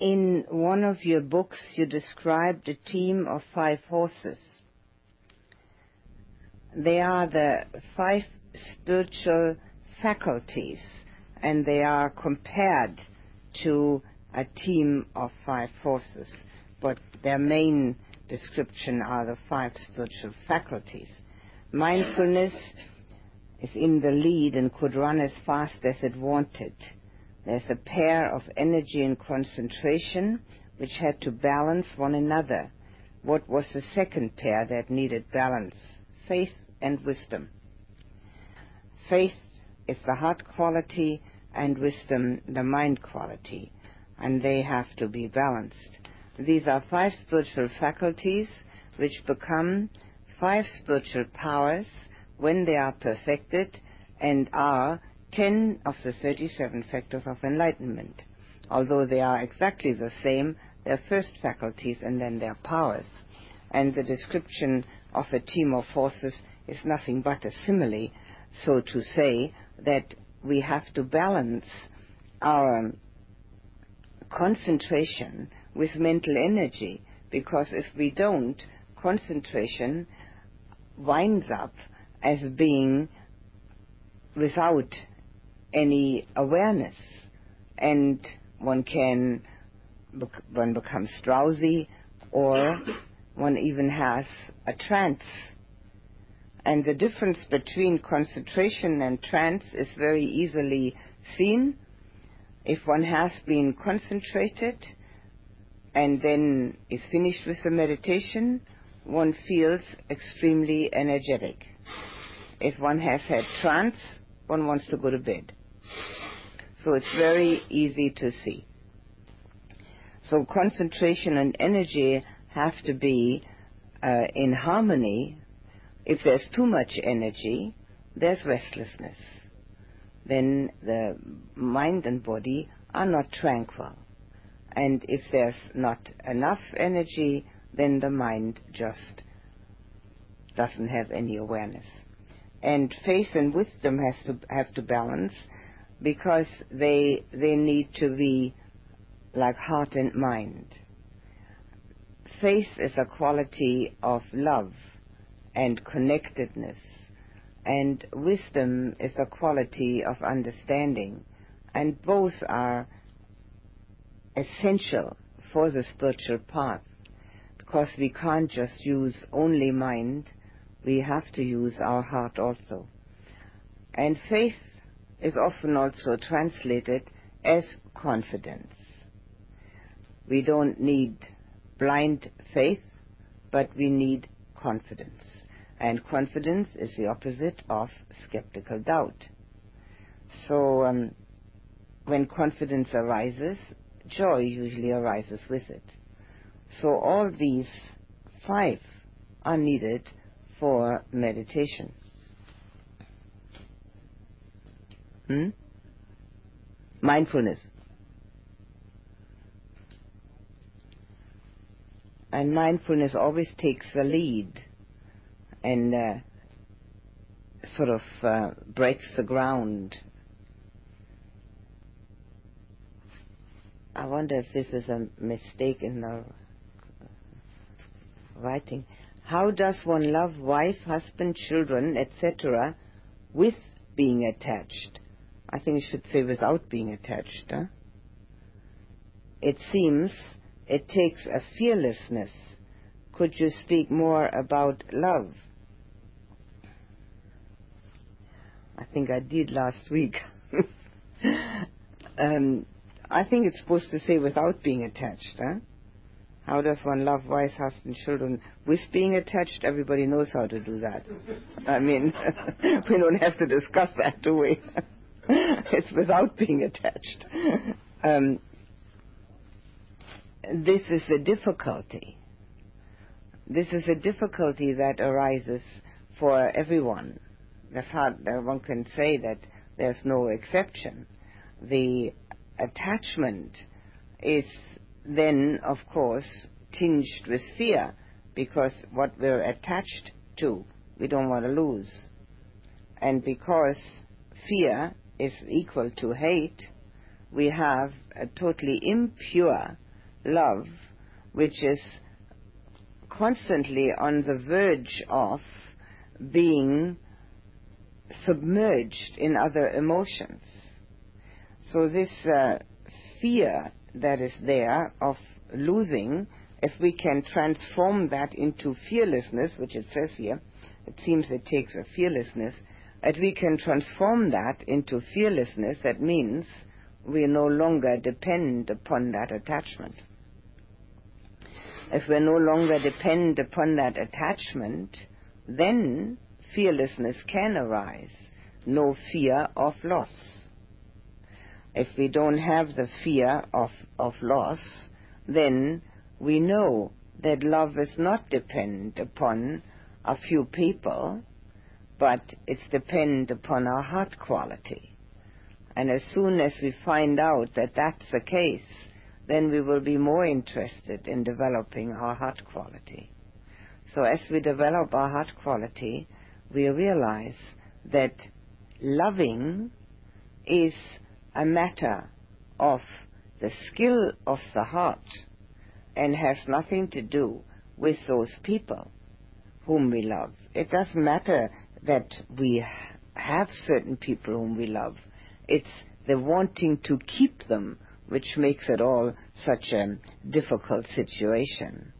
In one of your books, you described a team of five horses. They are the five spiritual faculties, and they are compared to a team of five horses, but their main description are the five spiritual faculties. Mindfulness is in the lead and could run as fast as it wanted. There's a pair of energy and concentration which had to balance one another. What was the second pair that needed balance? Faith and wisdom. Faith is the heart quality and wisdom the mind quality, and they have to be balanced. These are five spiritual faculties which become five spiritual powers when they are perfected and are 10 of the 37 factors of enlightenment. Although they are exactly the same, they're first faculties and then their powers. And the description of a team of forces is nothing but a simile, so to say, that we have to balance our concentration with mental energy, because if we don't, concentration winds up as being without any awareness, and one can one becomes drowsy, or one even has a trance. And the difference between concentration and trance is very easily seen. If one has been concentrated and then is finished with the meditation, one feels extremely energetic. If one has had trance, one wants to go to bed. So it's very easy to see. So concentration and energy have to be uh, in harmony. If there's too much energy, there's restlessness. Then the mind and body are not tranquil. And if there's not enough energy, then the mind just doesn't have any awareness. And faith and wisdom has to have to balance because they they need to be like heart and mind. Faith is a quality of love and connectedness, and wisdom is a quality of understanding, and both are essential for the spiritual path because we can't just use only mind, we have to use our heart also. And faith is often also translated as confidence. We don't need blind faith, but we need confidence. And confidence is the opposite of skeptical doubt. So um, when confidence arises, joy usually arises with it. So all these five are needed for meditation. Hmm? Mindfulness. And mindfulness always takes the lead and uh, sort of uh, breaks the ground. I wonder if this is a mistake in the writing. How does one love wife, husband, children, etc., with being attached? I think it should say without being attached. Huh? It seems it takes a fearlessness. Could you speak more about love? I think I did last week. um, I think it's supposed to say without being attached. Huh? How does one love wife, husband, children with being attached? Everybody knows how to do that. I mean, we don't have to discuss that, do we? it's without being attached. Um, this is a difficulty. This is a difficulty that arises for everyone. That's hard. One can say that there's no exception. The attachment is then, of course, tinged with fear because what we're attached to, we don't want to lose. And because fear is equal to hate, we have a totally impure love which is constantly on the verge of being submerged in other emotions. So this uh, fear that is there of losing, if we can transform that into fearlessness, which it says here, it seems it takes a fearlessness, that we can transform that into fearlessness, that means we no longer depend upon that attachment. If we no longer depend upon that attachment, then fearlessness can arise. No fear of loss. If we don't have the fear of, of loss, then we know that love is not dependent upon a few people, but it's dependent upon our heart quality. And as soon as we find out that that's the case, then we will be more interested in developing our heart quality. So as we develop our heart quality, we realize that loving is a matter of the skill of the heart and has nothing to do with those people whom we love. It doesn't matter that we have certain people whom we love. It's the wanting to keep them which makes it all such a difficult situation.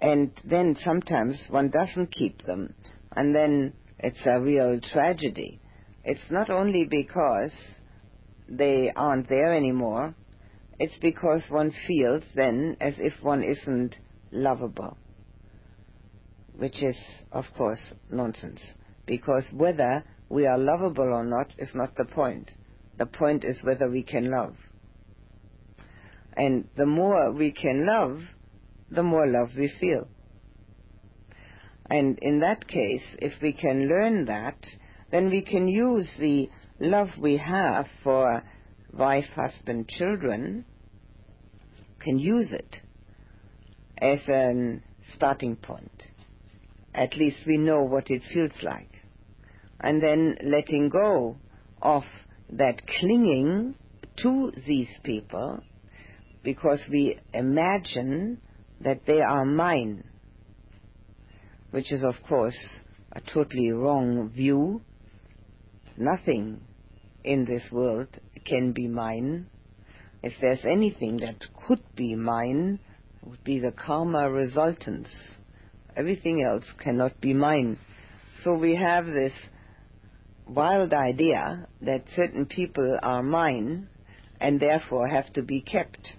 And then sometimes one doesn't keep them, and then it's a real tragedy. It's not only because they aren't there anymore, it's because one feels then as if one isn't lovable, which is, of course, nonsense. Because whether we are lovable or not is not the point. The point is whether we can love. And the more we can love, the more love we feel. And in that case, if we can learn that, then we can use the love we have for wife, husband, children, can use it as a starting point. At least we know what it feels like. And then letting go of that clinging to these people because we imagine that they are mine, which is, of course, a totally wrong view. Nothing in this world can be mine. If there's anything that could be mine, it would be the karma resultants. Everything else cannot be mine. So we have this wild idea that certain people are mine and therefore have to be kept.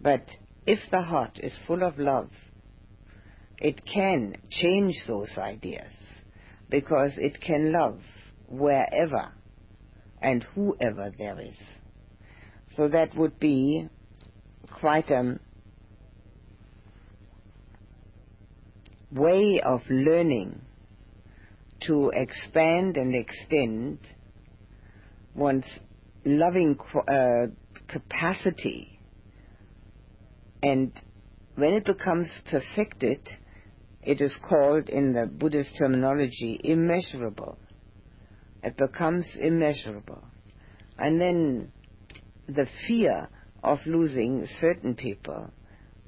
But if the heart is full of love, it can change those ideas because it can love wherever and whoever there is. So that would be quite a way of learning to expand and extend one's loving uh, capacity and when it becomes perfected, it is called in the Buddhist terminology immeasurable. It becomes immeasurable. And then the fear of losing certain people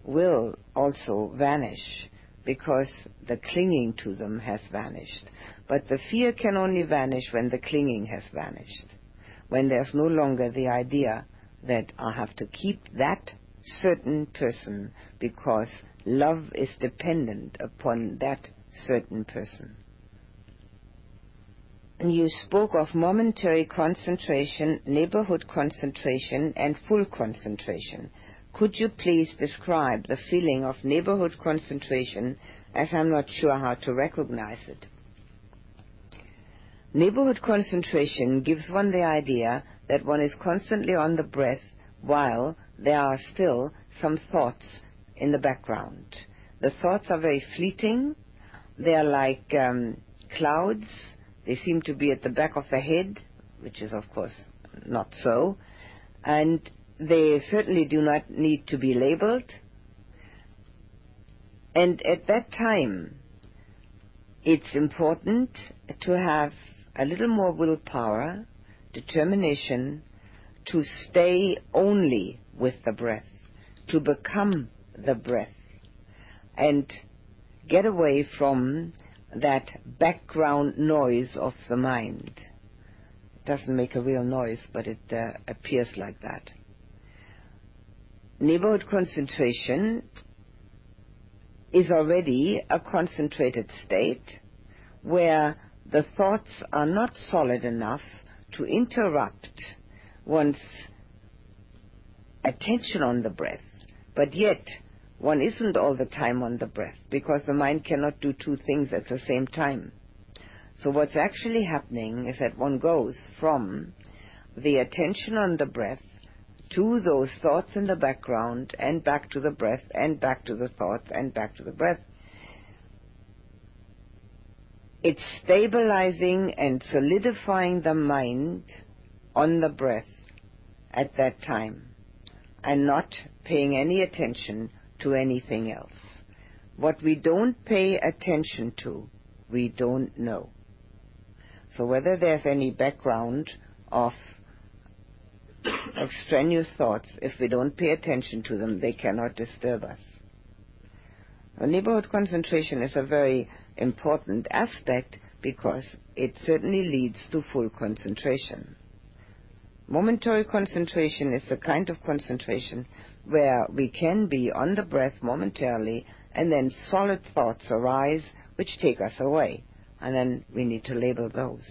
will also vanish because the clinging to them has vanished. But the fear can only vanish when the clinging has vanished. When there's no longer the idea that I have to keep that certain person because love is dependent upon that certain person. You spoke of momentary concentration, neighborhood concentration, and full concentration. Could you please describe the feeling of neighborhood concentration as I'm not sure how to recognize it? Neighborhood concentration gives one the idea that one is constantly on the breath while there are still some thoughts in the background. The thoughts are very fleeting. They are like um, clouds. They seem to be at the back of the head, which is, of course, not so. And they certainly do not need to be labeled. And at that time, it's important to have a little more willpower, determination, to stay only with the breath, to become the breath and get away from that background noise of the mind. It doesn't make a real noise, but it uh, appears like that. Neighborhood concentration is already a concentrated state where the thoughts are not solid enough to interrupt one's attention on the breath, but yet one isn't all the time on the breath because the mind cannot do two things at the same time. So what's actually happening is that one goes from the attention on the breath to those thoughts in the background and back to the breath and back to the thoughts and back to the breath. It's stabilizing and solidifying the mind on the breath at that time and not paying any attention to anything else. What we don't pay attention to, we don't know. So whether there's any background of extraneous thoughts, if we don't pay attention to them, they cannot disturb us. The neighborhood concentration is a very important aspect because it certainly leads to full concentration. Momentary concentration is the kind of concentration where we can be on the breath momentarily and then solid thoughts arise which take us away. And then we need to label those.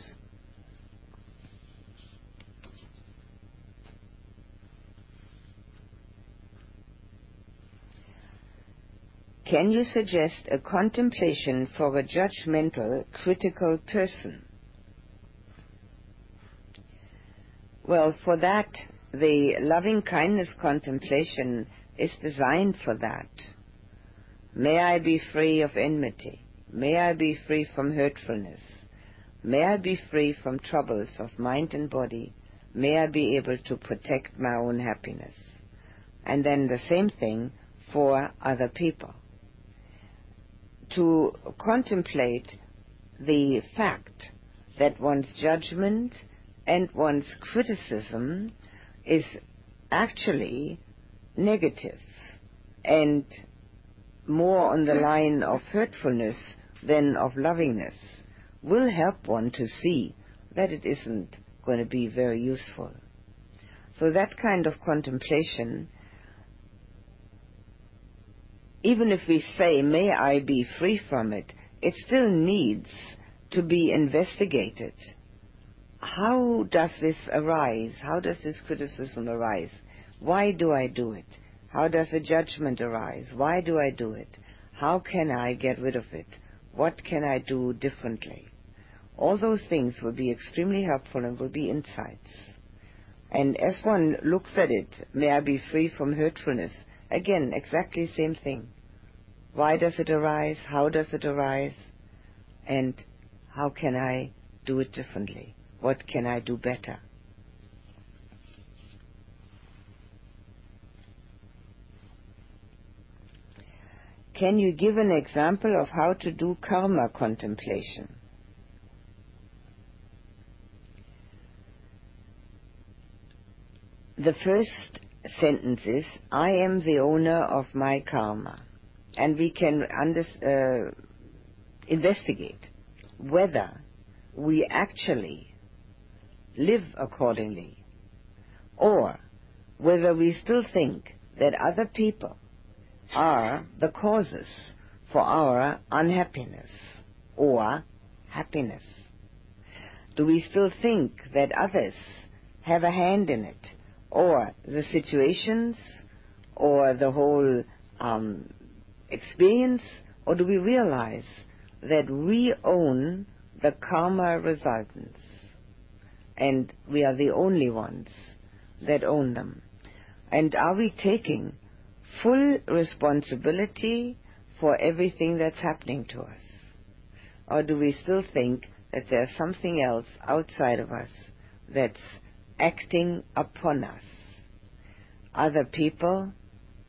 Can you suggest a contemplation for a judgmental, critical person? Well, for that, the loving kindness contemplation is designed for that. May I be free of enmity. May I be free from hurtfulness. May I be free from troubles of mind and body. May I be able to protect my own happiness. And then the same thing for other people to contemplate the fact that one's judgment and one's criticism is actually negative and more on the line of hurtfulness than of lovingness will help one to see that it isn't going to be very useful. So that kind of contemplation even if we say, may I be free from it, it still needs to be investigated. How does this arise? How does this criticism arise? Why do I do it? How does the judgment arise? Why do I do it? How can I get rid of it? What can I do differently? All those things will be extremely helpful and will be insights. And as one looks at it, may I be free from hurtfulness, again, exactly same thing. Why does it arise? How does it arise? And how can I do it differently? What can I do better? Can you give an example of how to do karma contemplation? The first sentence is, I am the owner of my karma and we can under, uh, investigate whether we actually live accordingly or whether we still think that other people are the causes for our unhappiness or happiness. Do we still think that others have a hand in it or the situations or the whole um, experience, or do we realize that we own the karma resultants and we are the only ones that own them? And are we taking full responsibility for everything that's happening to us? Or do we still think that there's something else outside of us that's acting upon us? Other people,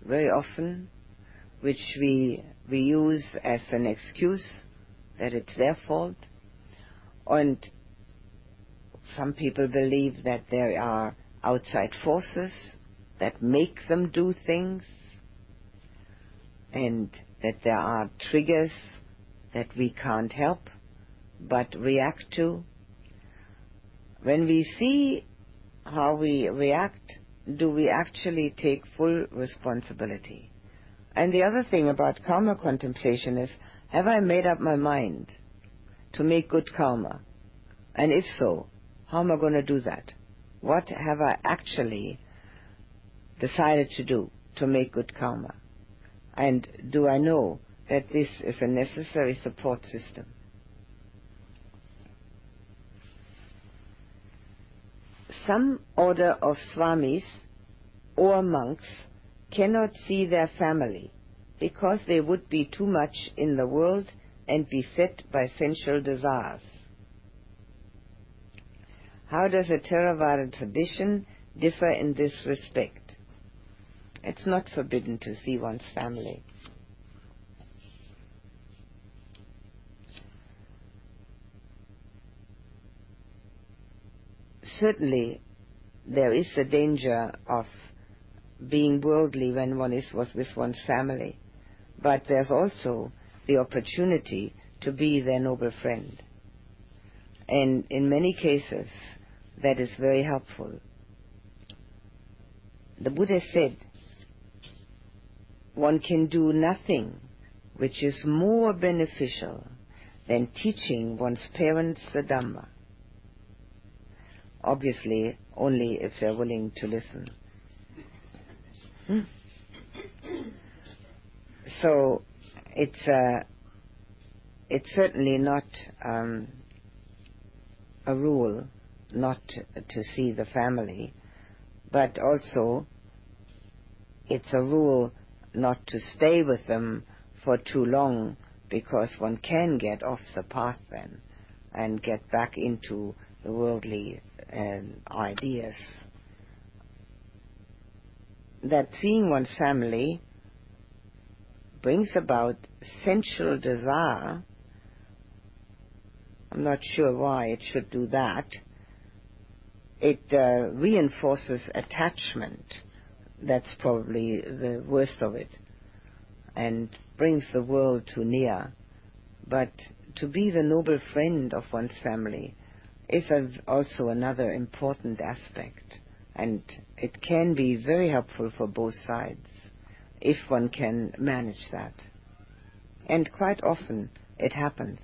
very often, which we, we use as an excuse that it's their fault. And some people believe that there are outside forces that make them do things. and that there are triggers that we can't help but react to. When we see how we react, do we actually take full responsibility? And the other thing about karma contemplation is, have I made up my mind to make good karma? And if so, how am I going to do that? What have I actually decided to do to make good karma? And do I know that this is a necessary support system? Some order of swamis or monks cannot see their family because they would be too much in the world and be fed by sensual desires. How does the Theravada tradition differ in this respect? It's not forbidden to see one's family. Certainly, there is a danger of being worldly when one is with one's family, but there's also the opportunity to be their noble friend. And in many cases, that is very helpful. The Buddha said, one can do nothing which is more beneficial than teaching one's parents the Dhamma. Obviously, only if they're willing to listen. So, it's uh, it's certainly not um, a rule not to see the family, but also it's a rule not to stay with them for too long because one can get off the path then and get back into the worldly um, ideas. That seeing one's family brings about sensual desire. I'm not sure why it should do that it uh, reinforces attachment. That's probably the worst of it, and brings the world too near. But to be the noble friend of one's family is also another important aspect, and it can be very helpful for both sides if one can manage that. And quite often it happens.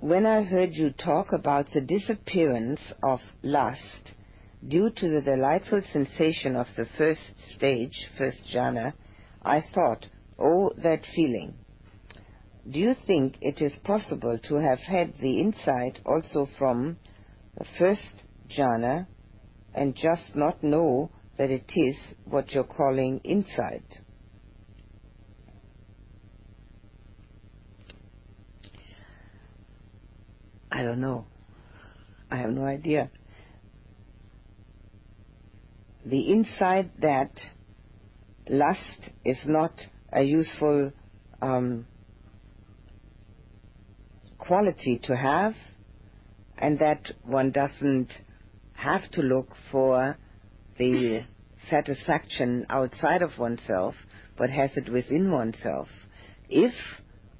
when I heard you talk about the disappearance of lust due to the delightful sensation of the first stage, first jhana, I thought, oh, that feeling. Do you think it is possible to have had the insight also from the first jhana and just not know that it is what you're calling insight? I don't know. I have no idea. The insight that lust is not a useful um, quality to have, and that one doesn't have to look for the satisfaction outside of oneself, but has it within oneself. If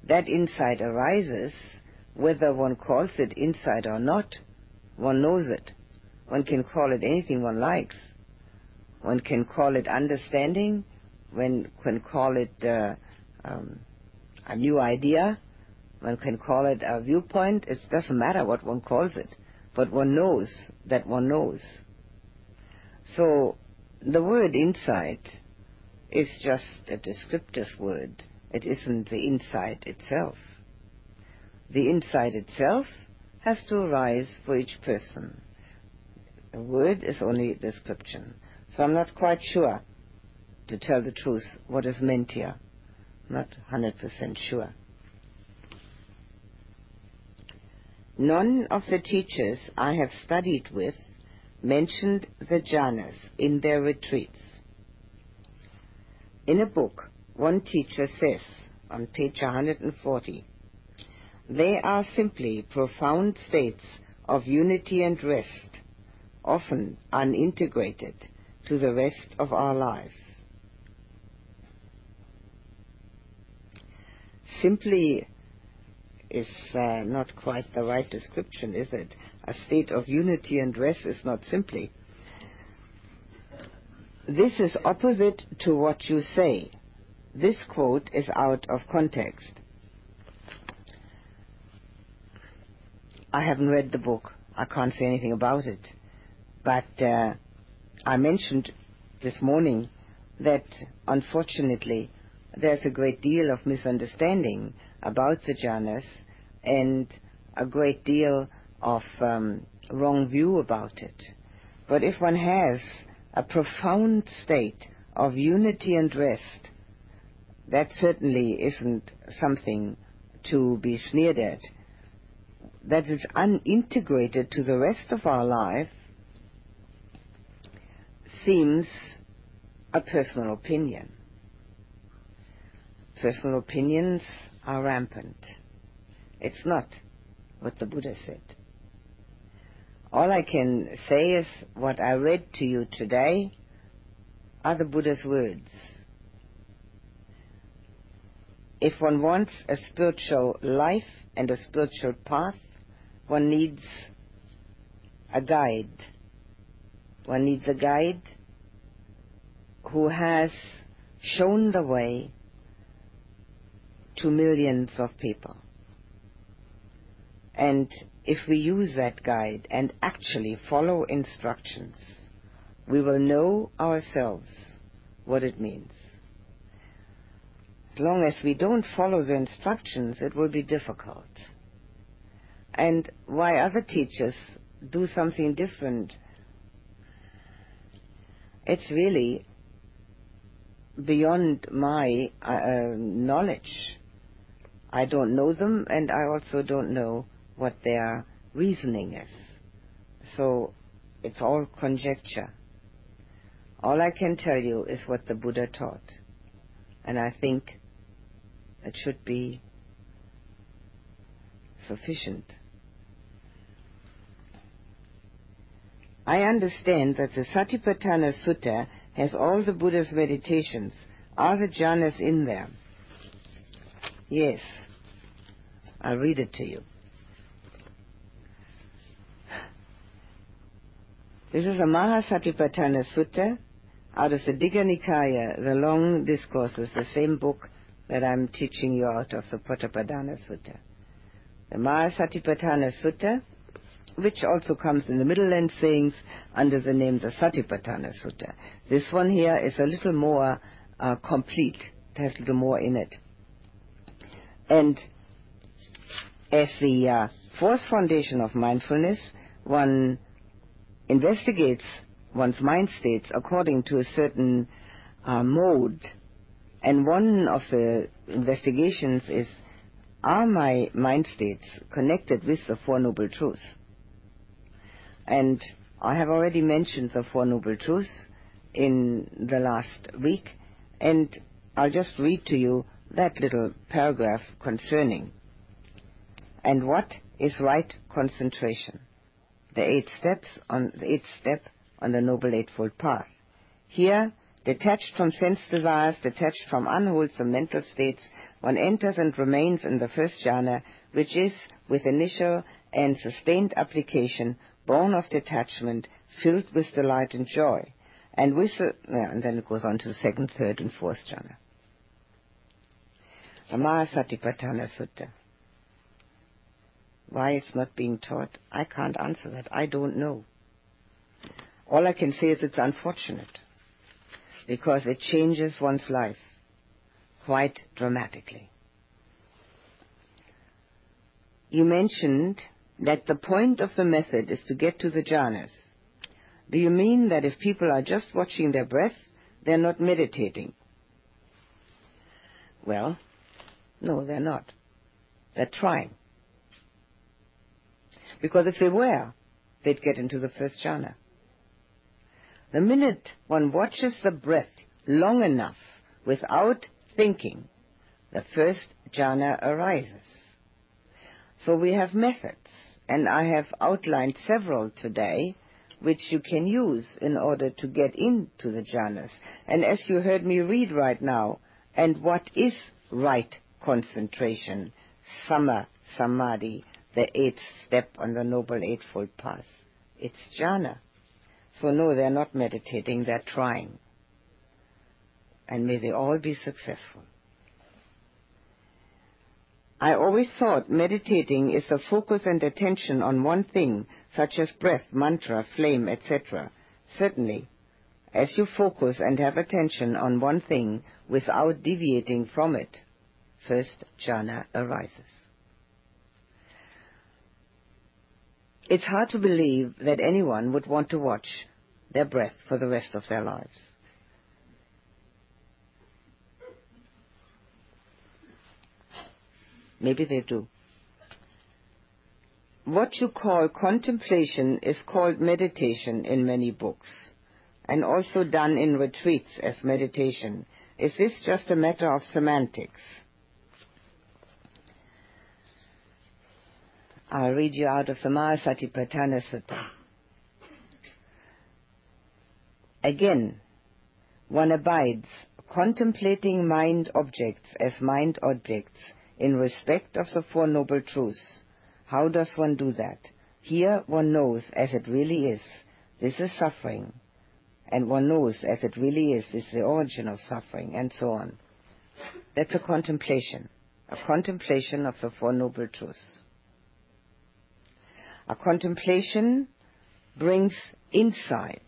that insight arises, whether one calls it insight or not, one knows it. One can call it anything one likes. One can call it understanding. One can call it uh, um, a new idea. One can call it a viewpoint. It doesn't matter what one calls it, but one knows that one knows. So the word insight is just a descriptive word. It isn't the insight itself. The insight itself has to arise for each person. The word is only a description. So I'm not quite sure, to tell the truth, what is meant here. Not 100% sure. None of the teachers I have studied with mentioned the jhanas in their retreats. In a book, one teacher says, on page 140, they are simply profound states of unity and rest, often unintegrated to the rest of our life. Simply is uh, not quite the right description, is it? A state of unity and rest is not simply. This is opposite to what you say. This quote is out of context. I haven't read the book. I can't say anything about it. But uh, I mentioned this morning that unfortunately there's a great deal of misunderstanding about the jhanas and a great deal of um, wrong view about it. But if one has a profound state of unity and rest, that certainly isn't something to be sneered at. That is unintegrated to the rest of our life seems a personal opinion. Personal opinions are rampant. It's not what the Buddha said. All I can say is what I read to you today are the Buddha's words. If one wants a spiritual life and a spiritual path, one needs a guide. One needs a guide who has shown the way to millions of people. And if we use that guide and actually follow instructions, we will know ourselves what it means. As long as we don't follow the instructions, it will be difficult. And why other teachers do something different, it's really beyond my uh, knowledge. I don't know them, and I also don't know what their reasoning is. So it's all conjecture. All I can tell you is what the Buddha taught. And I think it should be sufficient. I understand that the Satipatthana Sutta has all the Buddha's meditations. all the jhanas in there? Yes. I'll read it to you. This is a Mahasatipatthana Sutta out of the Digha Nikaya, the long discourses, the same book that I'm teaching you out of, the Potthapadana Sutta. The Mahasatipatthana Sutta, which also comes in the Middle Length sayings under the name the Satipatthana Sutta. This one here is a little more uh, complete, it has a little more in it. And as the uh, fourth foundation of mindfulness, one investigates one's mind states according to a certain uh, mode. And one of the investigations is, are my mind states connected with the Four Noble Truths? And I have already mentioned the Four Noble Truths in the last week, and I'll just read to you that little paragraph concerning. And what is right concentration? the eight steps on the eighth step on the Noble Eightfold Path. Here, detached from sense desires, detached from unwholesome mental states, one enters and remains in the first jhana, which is, with initial and sustained application, born of detachment, filled with delight and joy. And with and then it goes on to the second, third, and fourth jhana. The Mahasatipatthana Sutta. Why it's not being taught, I can't answer that. I don't know. All I can say is it's unfortunate because it changes one's life quite dramatically. You mentioned that the point of the method is to get to the jhanas. Do you mean that if people are just watching their breath, they're not meditating? Well, no, they're not. They're trying. Because if they were, they'd get into the first jhana. The minute one watches the breath long enough without thinking, the first jhana arises. So we have methods, and I have outlined several today which you can use in order to get into the jhanas. And as you heard me read right now, and what is right concentration, samma samadhi, the eighth step on the Noble Eightfold Path? It's jhana. So no, they're not meditating, they're trying. And may they all be successful. I always thought meditating is the focus and attention on one thing, such as breath, mantra, flame, etc. Certainly, as you focus and have attention on one thing without deviating from it, first jhana arises. It's hard to believe that anyone would want to watch their breath for the rest of their lives. Maybe they do. What you call contemplation is called meditation in many books, and also done in retreats as meditation. Is this just a matter of semantics? I'll read you out of the Mahasatipatthana Sutta. Again, one abides contemplating mind objects as mind objects in respect of the Four Noble Truths. How does one do that? Here one knows as it really is. This is suffering. And one knows as it really is, this is the origin of suffering, and so on. That's a contemplation. A contemplation of the Four Noble Truths. A contemplation brings insight,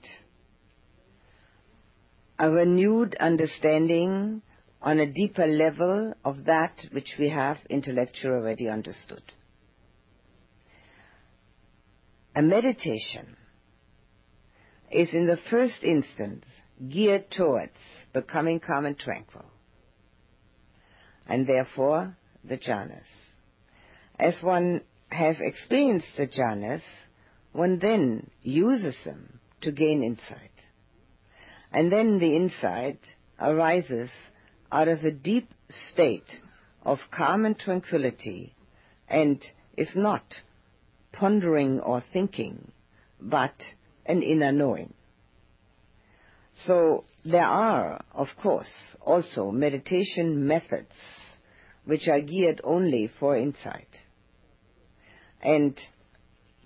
a renewed understanding on a deeper level of that which we have intellectually already understood. A meditation is in the first instance geared towards becoming calm and tranquil, and therefore the jhanas. As one has experienced the jhanas, one then uses them to gain insight. And then the insight arises out of a deep state of calm and tranquility and is not pondering or thinking, but an inner knowing. So there are, of course, also meditation methods which are geared only for insight. And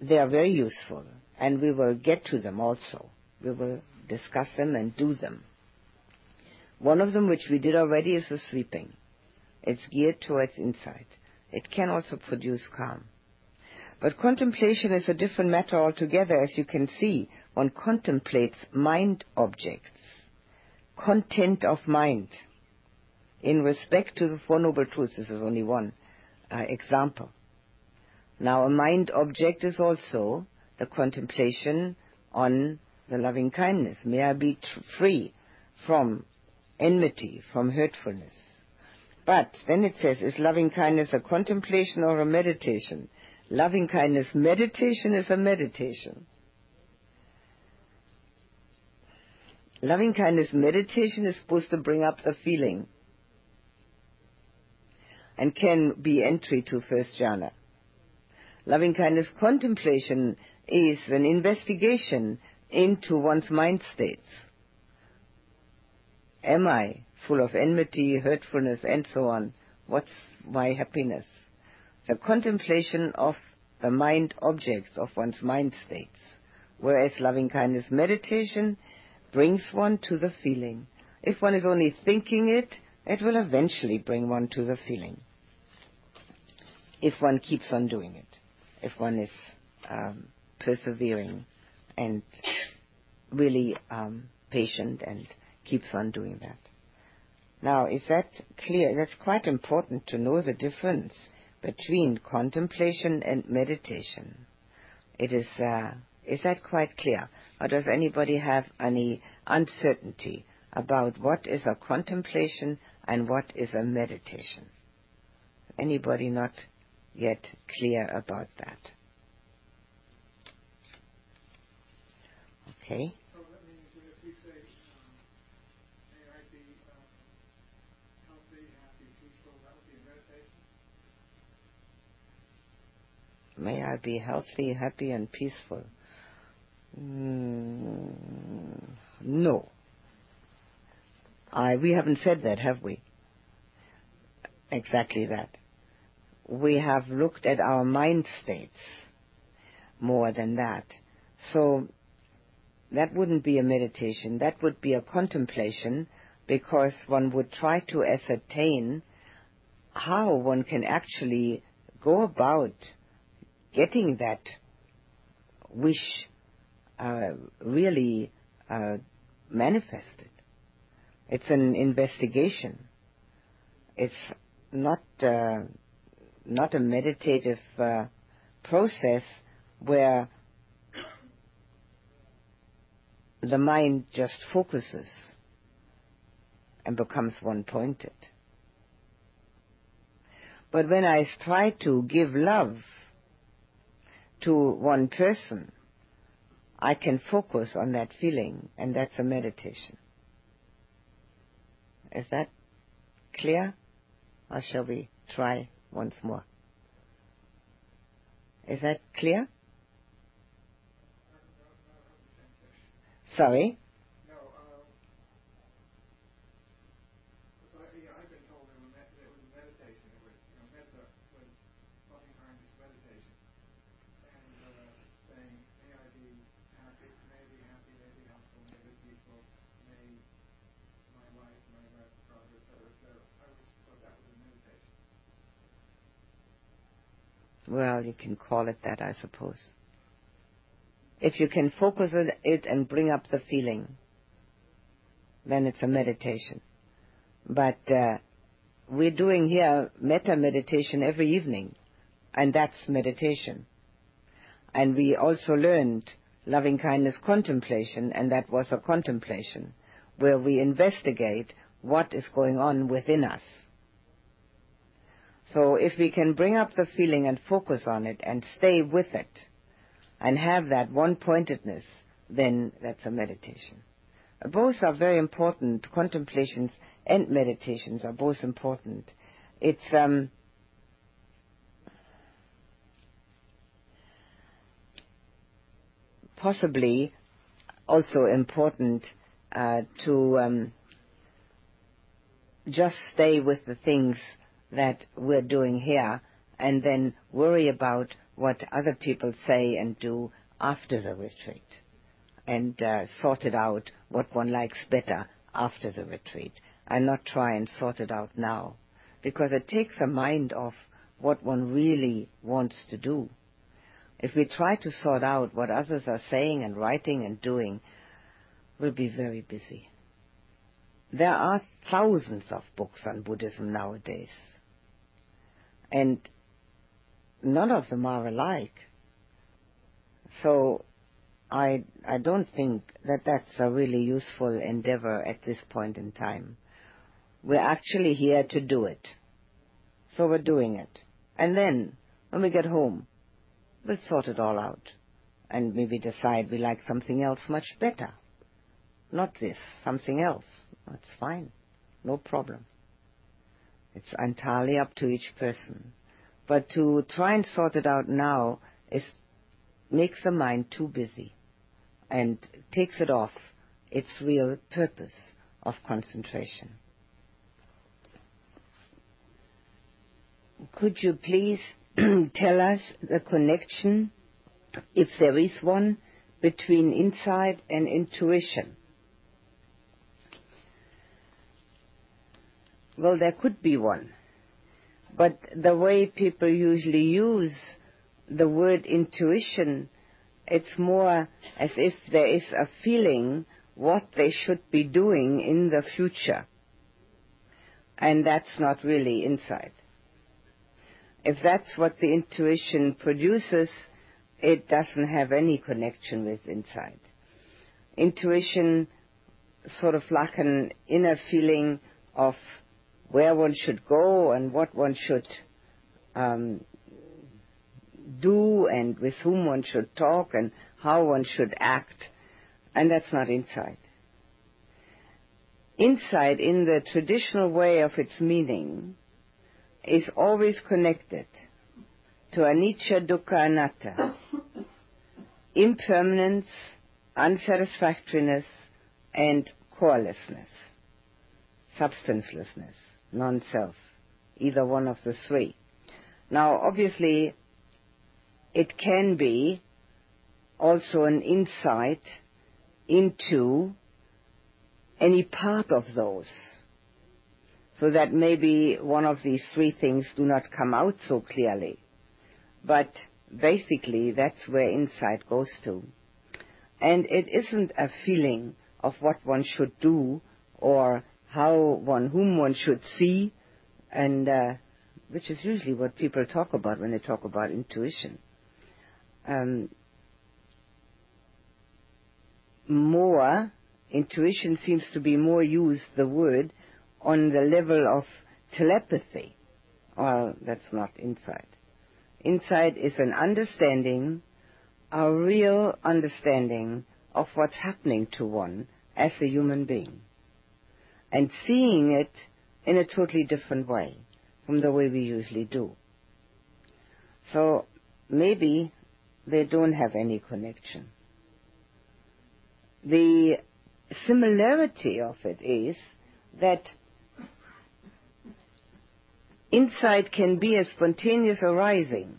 they are very useful, and we will get to them also. We will discuss them and do them. One of them, which we did already, is the sweeping. It's geared towards insight. It can also produce calm. But contemplation is a different matter altogether. As you can see, one contemplates mind objects, content of mind. In respect to the Four Noble Truths, this is only one uh, example. Now, a mind object is also the contemplation on the loving kindness. May I be free from enmity, from hurtfulness. But then it says, is loving kindness a contemplation or a meditation? Loving kindness meditation is a meditation. Loving kindness meditation is supposed to bring up the feeling and can be entry to first jhana. Loving kindness contemplation is an investigation into one's mind states. Am I full of enmity, hurtfulness, and so on? What's my happiness? The contemplation of the mind objects of one's mind states, whereas loving kindness meditation brings one to the feeling. If one is only thinking it, it will eventually bring one to the feeling. If one keeps on doing it, if one is um, persevering and really um, patient and keeps on doing that. Now, is that clear? That's quite important to know the difference between contemplation and meditation. It is, uh, is that quite clear? Or does anybody have any uncertainty about what is a contemplation and what is a meditation? Anybody not yet clear about that? Okay. May I be healthy, happy, and peaceful. Mm, no. I, we haven't said that, have we? Exactly that. We have looked at our mind states more than that. So that wouldn't be a meditation. That would be a contemplation because one would try to ascertain how one can actually go about getting that wish uh, really uh, manifested. It's an investigation. It's not uh, not a meditative uh, process where the mind just focuses and becomes one pointed. But when I try to give love to one person, I can focus on that feeling, and that's a meditation. Is that clear? Or shall we try once more? Is that clear? Sorry? Well, you can call it that, I suppose. If you can focus on it and bring up the feeling, then it's a meditation. But uh, we're doing here metta meditation every evening, and that's meditation. And we also learned loving kindness contemplation, and that was a contemplation where we investigate what is going on within us. So if we can bring up the feeling and focus on it and stay with it and have that one-pointedness, then that's a meditation. Both are very important. Contemplations and meditations are both important. It's um, possibly also important uh, to um, just stay with the things that we're doing here and then worry about what other people say and do after the retreat and uh, sort it out what one likes better after the retreat and not try and sort it out now because it takes a mind off what one really wants to do. If we try to sort out what others are saying and writing and doing, we'll be very busy. There are thousands of books on Buddhism nowadays and none of them are alike. So I I don't think that that's a really useful endeavor at this point in time. We're actually here to do it. So we're doing it. And then when we get home, we'll sort it all out and maybe decide we like something else much better. Not this, something else. That's fine. No problem. It's entirely up to each person. But to try and sort it out now is makes the mind too busy and takes it off its real purpose of concentration. Could you please tell us the connection, if there is one, between insight and intuition? Well, there could be one. But the way people usually use the word intuition, it's more as if there is a feeling what they should be doing in the future. And that's not really insight. If that's what the intuition produces, it doesn't have any connection with insight. Intuition sort of like an inner feeling of where one should go and what one should um, do and with whom one should talk and how one should act. And that's not insight. Insight, in the traditional way of its meaning, is always connected to anicca dukkha anatta, impermanence unsatisfactoriness, and corelessness, substancelessness, non-self, either one of the three. Now, obviously, it can be also an insight into any part of those. So that maybe one of these three things do not come out so clearly. But basically, that's where insight goes to. And it isn't a feeling of what one should do or how one, whom one should see, and uh, which is usually what people talk about when they talk about intuition. Um, more, intuition seems to be more used, the word, on the level of telepathy. Well, that's not insight. Insight is an understanding, a real understanding of what's happening to one as a human being. And seeing it in a totally different way from the way we usually do. So maybe they don't have any connection. The similarity of it is that insight can be a spontaneous arising.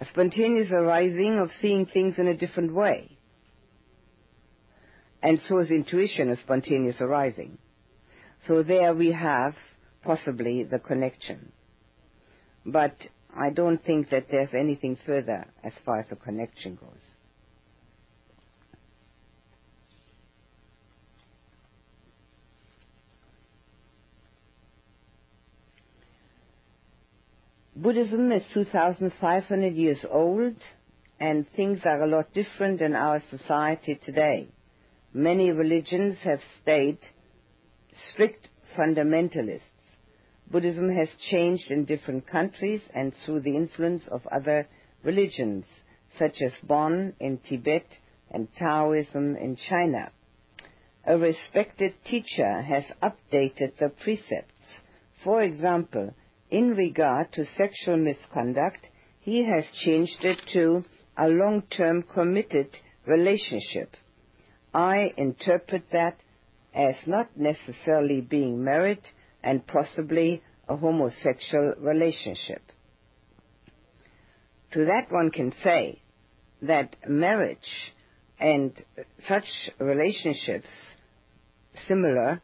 A spontaneous arising of seeing things in a different way. And so is intuition a spontaneous arising. So there we have possibly the connection. But I don't think that there's anything further as far as the connection goes. Buddhism is 2,500 years old, and things are a lot different in our society today. Many religions have stayed strict fundamentalists. Buddhism has changed in different countries and through the influence of other religions, such as Bon in Tibet and Taoism in China. A respected teacher has updated the precepts. For example, in regard to sexual misconduct, he has changed it to a long-term committed relationship. I interpret that as not necessarily being married and possibly a homosexual relationship. To that one can say that marriage and such relationships similar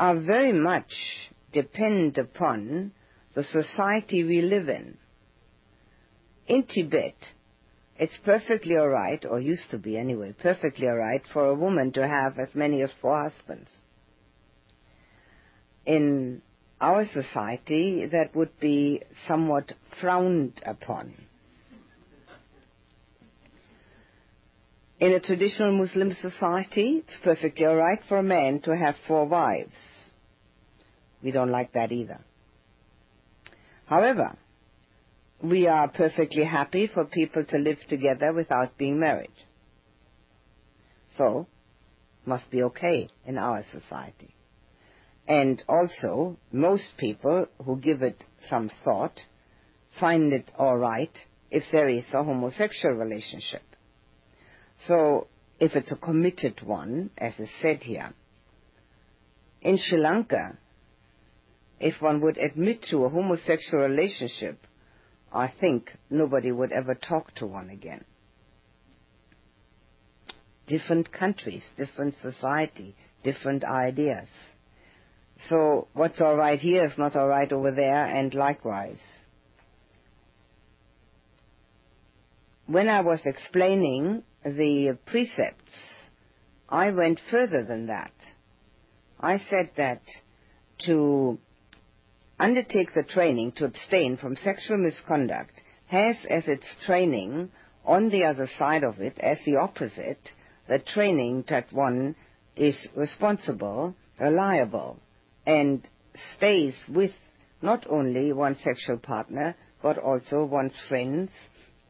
are very much depend upon the society we live in. In Tibet, it's perfectly all right, or used to be anyway, perfectly all right for a woman to have as many as four husbands. In our society, that would be somewhat frowned upon. In a traditional Muslim society, it's perfectly all right for a man to have four wives. We don't like that either. However, we are perfectly happy for people to live together without being married. So, must be okay in our society. And also, most people who give it some thought find it all right if there is a homosexual relationship. So, if it's a committed one, as is said here, in Sri Lanka, if one would admit to a homosexual relationship, I think nobody would ever talk to one again. Different countries, different society, different ideas. So what's all right here is not all right over there, and likewise. When I was explaining the precepts, I went further than that. I said that to undertake the training to abstain from sexual misconduct has as its training on the other side of it, as the opposite, the training that one is responsible, reliable, and stays with not only one's sexual partner, but also one's friends,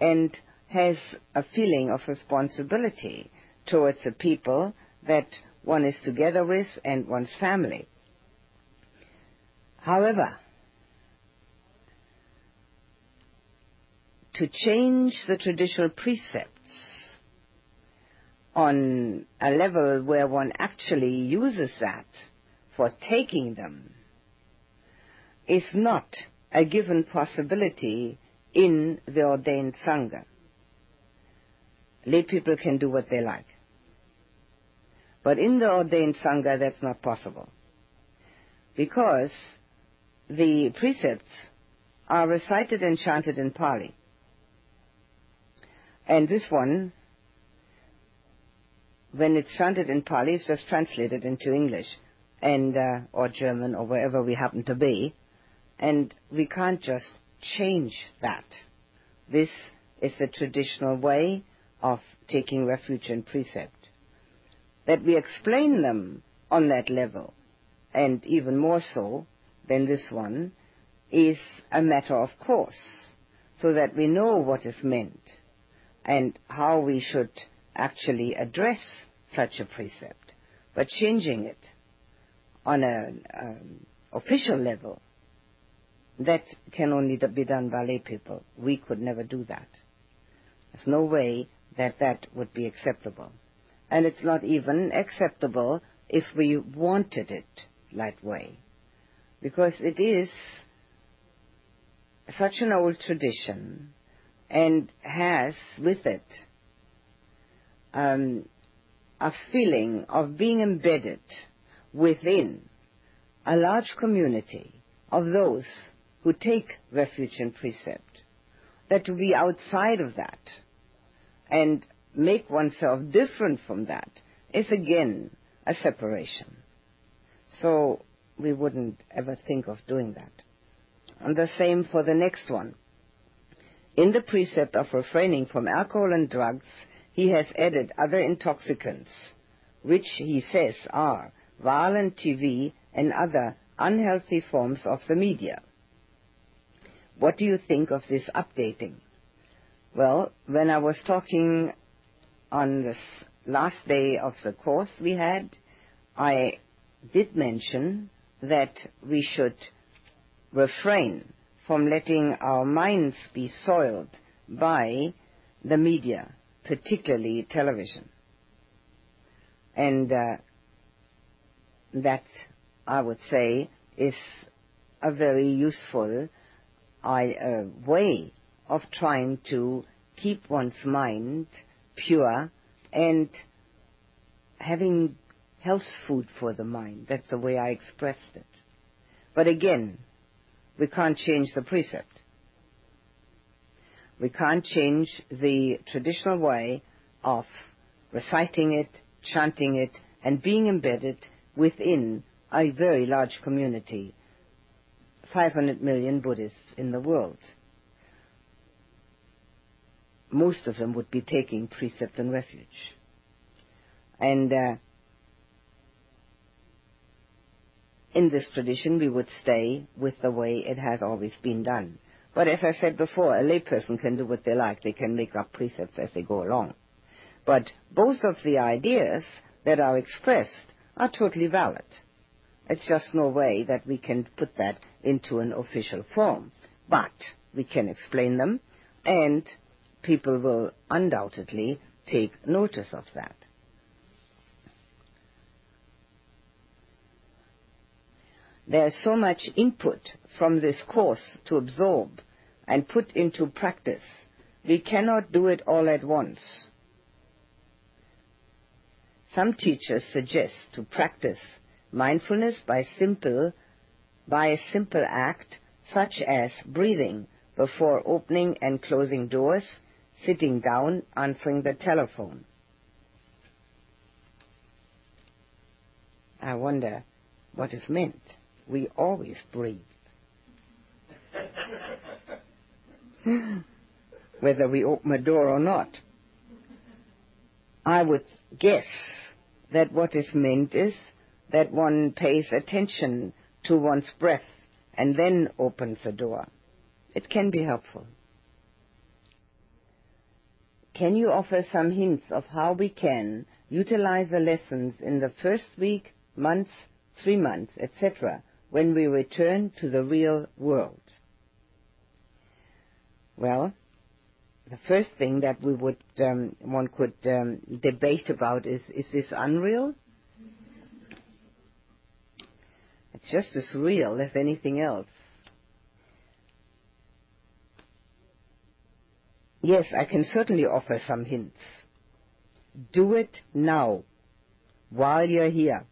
and has a feeling of responsibility towards the people that one is together with and one's family. However, to change the traditional precepts on a level where one actually uses that for taking them is not a given possibility in the ordained Sangha. Lay people can do what they like. But in the ordained Sangha, that's not possible. Because the precepts are recited and chanted in Pali. And this one, when it's chanted in Pali, it's just translated into English and uh, or German or wherever we happen to be, and we can't just change that. This is the traditional way of taking refuge in precept. That we explain them on that level, and even more so than this one, is a matter of course, so that we know what is meant and how we should actually address such a precept. But changing it on an um, official level, that can only be done by lay people. We could never do that. There's no way that that would be acceptable. And it's not even acceptable if we wanted it that way. Because it is such an old tradition and has with it um, a feeling of being embedded within a large community of those who take refuge in precept. That to be outside of that and make oneself different from that is again a separation. So we wouldn't ever think of doing that. And the same for the next one. In the precept of refraining from alcohol and drugs, he has added other intoxicants, which he says are violent TV and other unhealthy forms of the media. What do you think of this updating? Well, when I was talking on this last day of the course we had, I did mention that we should refrain from letting our minds be soiled by the media, particularly television. And uh, that, I would say, is a very useful uh, way of trying to keep one's mind pure and having health food for the mind. That's the way I expressed it. But again, we can't change the precept. We can't change the traditional way of reciting it, chanting it, and being embedded within a very large community 500 million Buddhists in the world. Most of them would be taking precept and refuge. And uh, in this tradition, we would stay with the way it has always been done. But as I said before, a layperson can do what they like. They can make up precepts as they go along. But both of the ideas that are expressed are totally valid. It's just no way that we can put that into an official form. But we can explain them, and people will undoubtedly take notice of that. There's so much input from this course to absorb and put into practice. We cannot do it all at once. Some teachers suggest to practice mindfulness by simple by a simple act such as breathing before opening and closing doors, sitting down, answering the telephone. I wonder what is meant. We always breathe. Whether we open a door or not. I would guess that what is meant is that one pays attention to one's breath and then opens the door. It can be helpful. Can you offer some hints of how we can utilize the lessons in the first week, month, three months, etc., when we return to the real world? Well, the first thing that we would um, one could um, debate about is is this unreal? It's just as real as anything else. Yes, I can certainly offer some hints. Do it now, while you're here.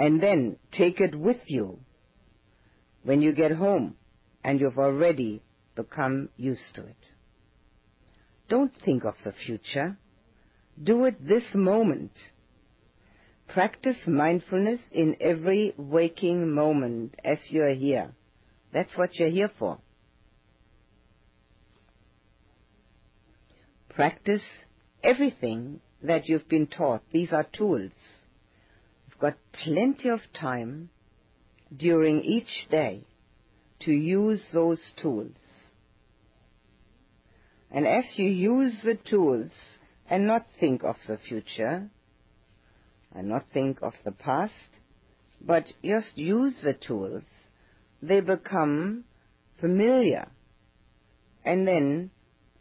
And then take it with you when you get home and you've already become used to it. Don't think of the future. Do it this moment. Practice mindfulness in every waking moment as you are here. That's what you're here for. Practice everything that you've been taught. These are tools. Got plenty of time during each day to use those tools. And as you use the tools and not think of the future, and not think of the past, but just use the tools, they become familiar. And then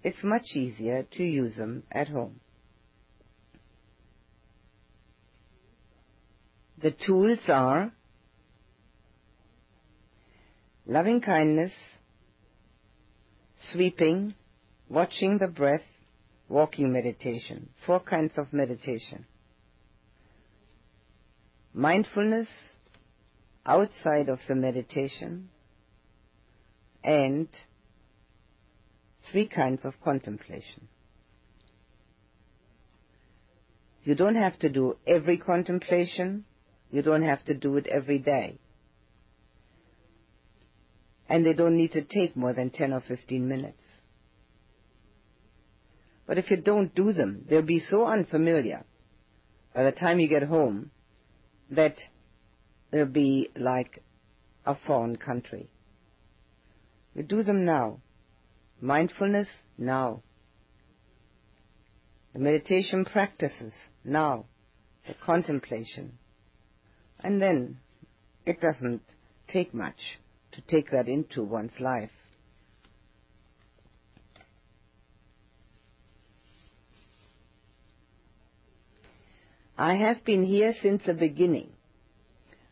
it's much easier to use them at home. The tools are loving kindness, sweeping, watching the breath, walking meditation. Four kinds of meditation. Mindfulness outside of the meditation and three kinds of contemplation. You don't have to do every contemplation. You don't have to do it every day. And they don't need to take more than 10 or 15 minutes. But if you don't do them, they'll be so unfamiliar by the time you get home that they'll be like a foreign country. You do them now. Mindfulness now. The meditation practices now. The contemplation. And then it doesn't take much to take that into one's life. I have been here since the beginning.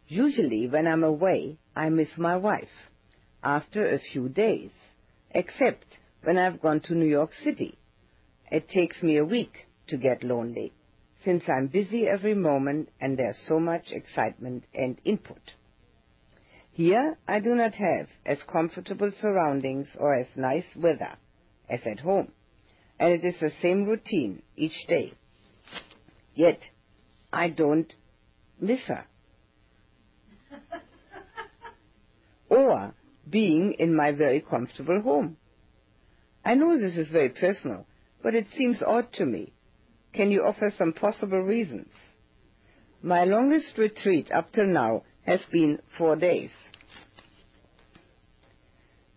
Usually, when I'm away, I miss my wife after a few days, except when I've gone to New York City. It takes me a week to get lonely, since I'm busy every moment and there's so much excitement and input. Here, I do not have as comfortable surroundings or as nice weather as at home, and it is the same routine each day. Yet, I don't miss her. or being in my very comfortable home. I know this is very personal, but it seems odd to me. Can you offer some possible reasons? My longest retreat up till now has been four days.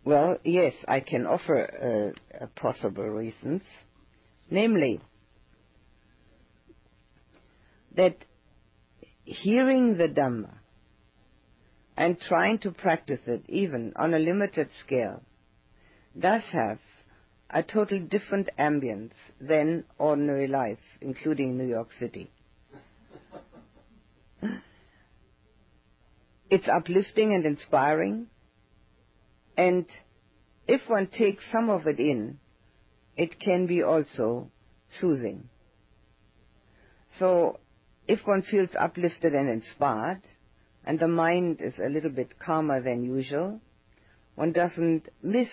Well, yes, I can offer uh, possible reasons. Namely, that hearing the Dhamma and trying to practice it even on a limited scale does have a totally different ambience than ordinary life, including New York City. it's uplifting and inspiring, and if one takes some of it in, it can be also soothing. So if one feels uplifted and inspired, and the mind is a little bit calmer than usual, one doesn't miss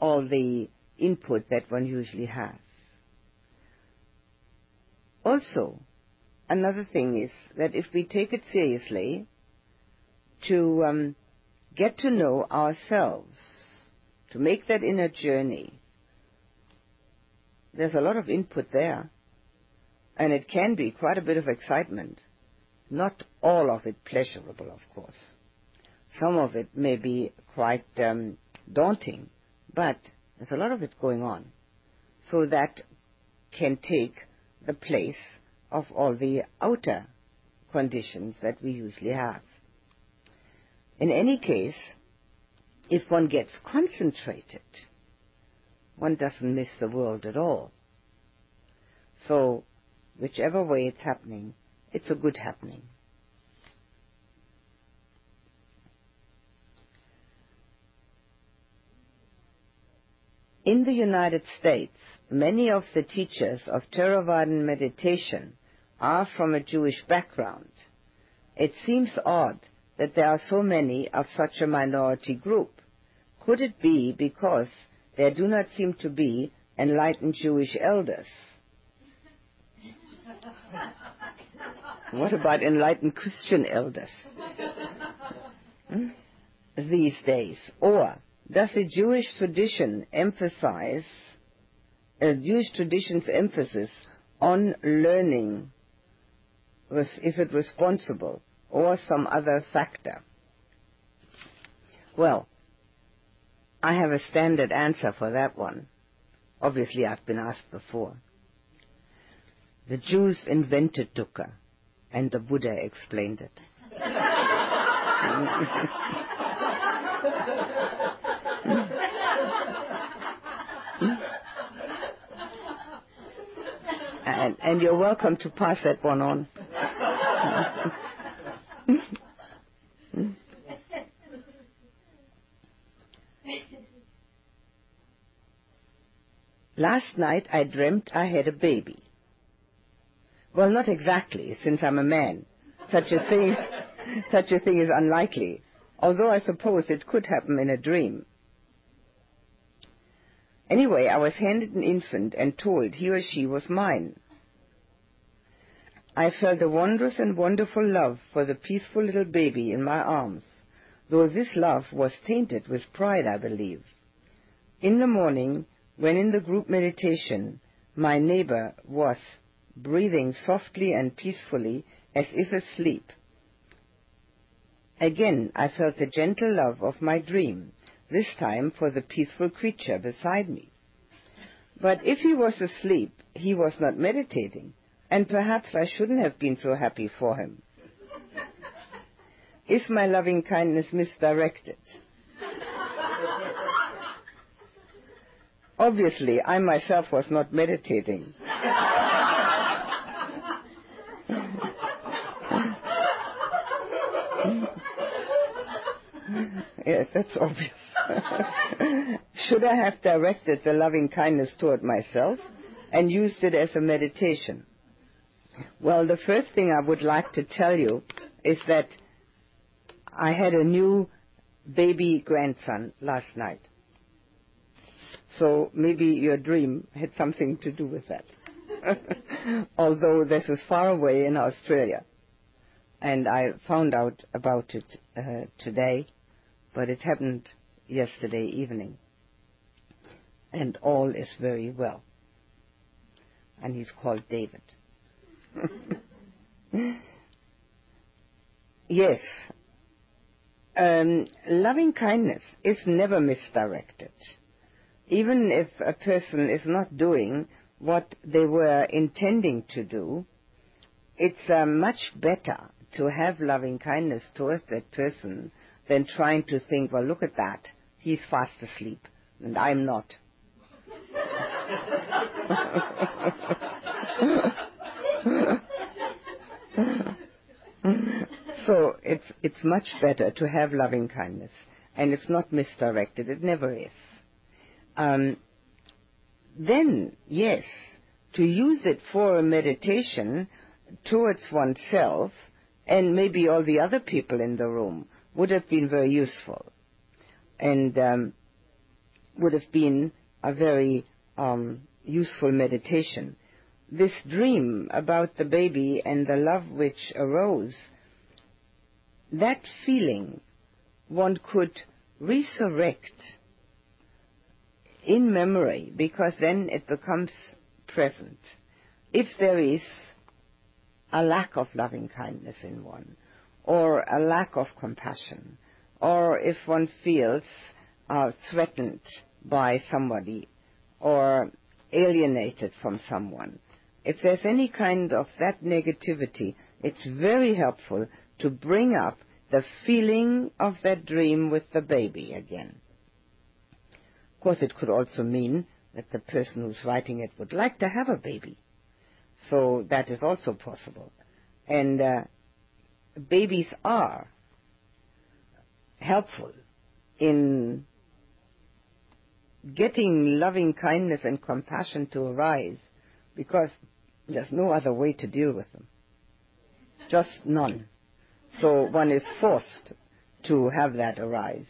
all the input that one usually has. Also, another thing is that if we take it seriously, to um, get to know ourselves, to make that inner journey, there's a lot of input there. And it can be quite a bit of excitement. Not all of it pleasurable, of course. Some of it may be quite um, daunting, but there's a lot of it going on. So that can take the place of all the outer conditions that we usually have. In any case, if one gets concentrated one doesn't miss the world at all. So, whichever way it's happening, it's a good happening. In the United States, many of the teachers of Theravadan meditation are from a Jewish background. It seems odd that there are so many of such a minority group. Could it be because there do not seem to be enlightened Jewish elders? what about enlightened Christian elders? Hmm? These days. Or does the Jewish tradition emphasize, uh, Jewish tradition's emphasis on learning, is it responsible or some other factor? Well, I have a standard answer for that one. Obviously, I've been asked before. The Jews invented dukkha, and the Buddha explained it. and, and you're welcome to pass that one on. Last night I dreamt I had a baby. Well, not exactly, since I'm a man. Such a thing, such a thing is unlikely, although I suppose it could happen in a dream. Anyway, I was handed an infant and told he or she was mine. I felt a wondrous and wonderful love for the peaceful little baby in my arms, though this love was tainted with pride, I believe. In the morning, when in the group meditation, my neighbor was breathing softly and peacefully as if asleep. Again, I felt the gentle love of my dream, this time for the peaceful creature beside me. But if he was asleep, he was not meditating, and perhaps I shouldn't have been so happy for him. Is my loving kindness misdirected? Obviously, I myself was not meditating. yes, that's obvious. Should I have directed the loving kindness toward myself and used it as a meditation? Well, the first thing I would like to tell you is that I had a new baby grandson last night. So maybe your dream had something to do with that. Although this is far away in Australia. And I found out about it uh, today, but it happened yesterday evening. And all is very well. And he's called David. yes. Um, loving kindness is never misdirected even if a person is not doing what they were intending to do, it's uh, much better to have loving kindness towards that person than trying to think, well, look at that. He's fast asleep, and I'm not. so it's it's much better to have loving kindness, and it's not misdirected. It never is. Um, then, yes, to use it for a meditation towards oneself and maybe all the other people in the room would have been very useful and um, would have been a very um, useful meditation. This dream about the baby and the love which arose, that feeling one could resurrect in memory because then it becomes present. If there is a lack of loving kindness in one, or a lack of compassion, or if one feels uh, threatened by somebody, or alienated from someone, if there's any kind of that negativity, it's very helpful to bring up the feeling of that dream with the baby again Of course, it could also mean that the person who's writing it would like to have a baby. So that is also possible. And uh, babies are helpful in getting loving kindness and compassion to arise because there's no other way to deal with them. Just none. So one is forced to have that arise.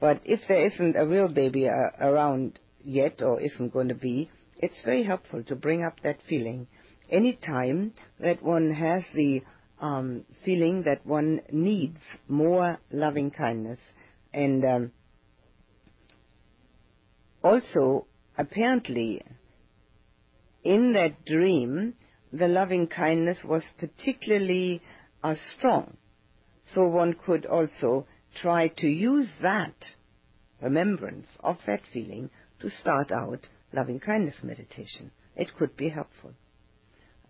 But if there isn't a real baby uh, around yet or isn't going to be, it's very helpful to bring up that feeling any time that one has the um, feeling that one needs more loving kindness. And um, also, apparently, in that dream, the loving kindness was particularly uh, strong. So one could also try to use that remembrance of that feeling to start out loving kindness meditation. It could be helpful.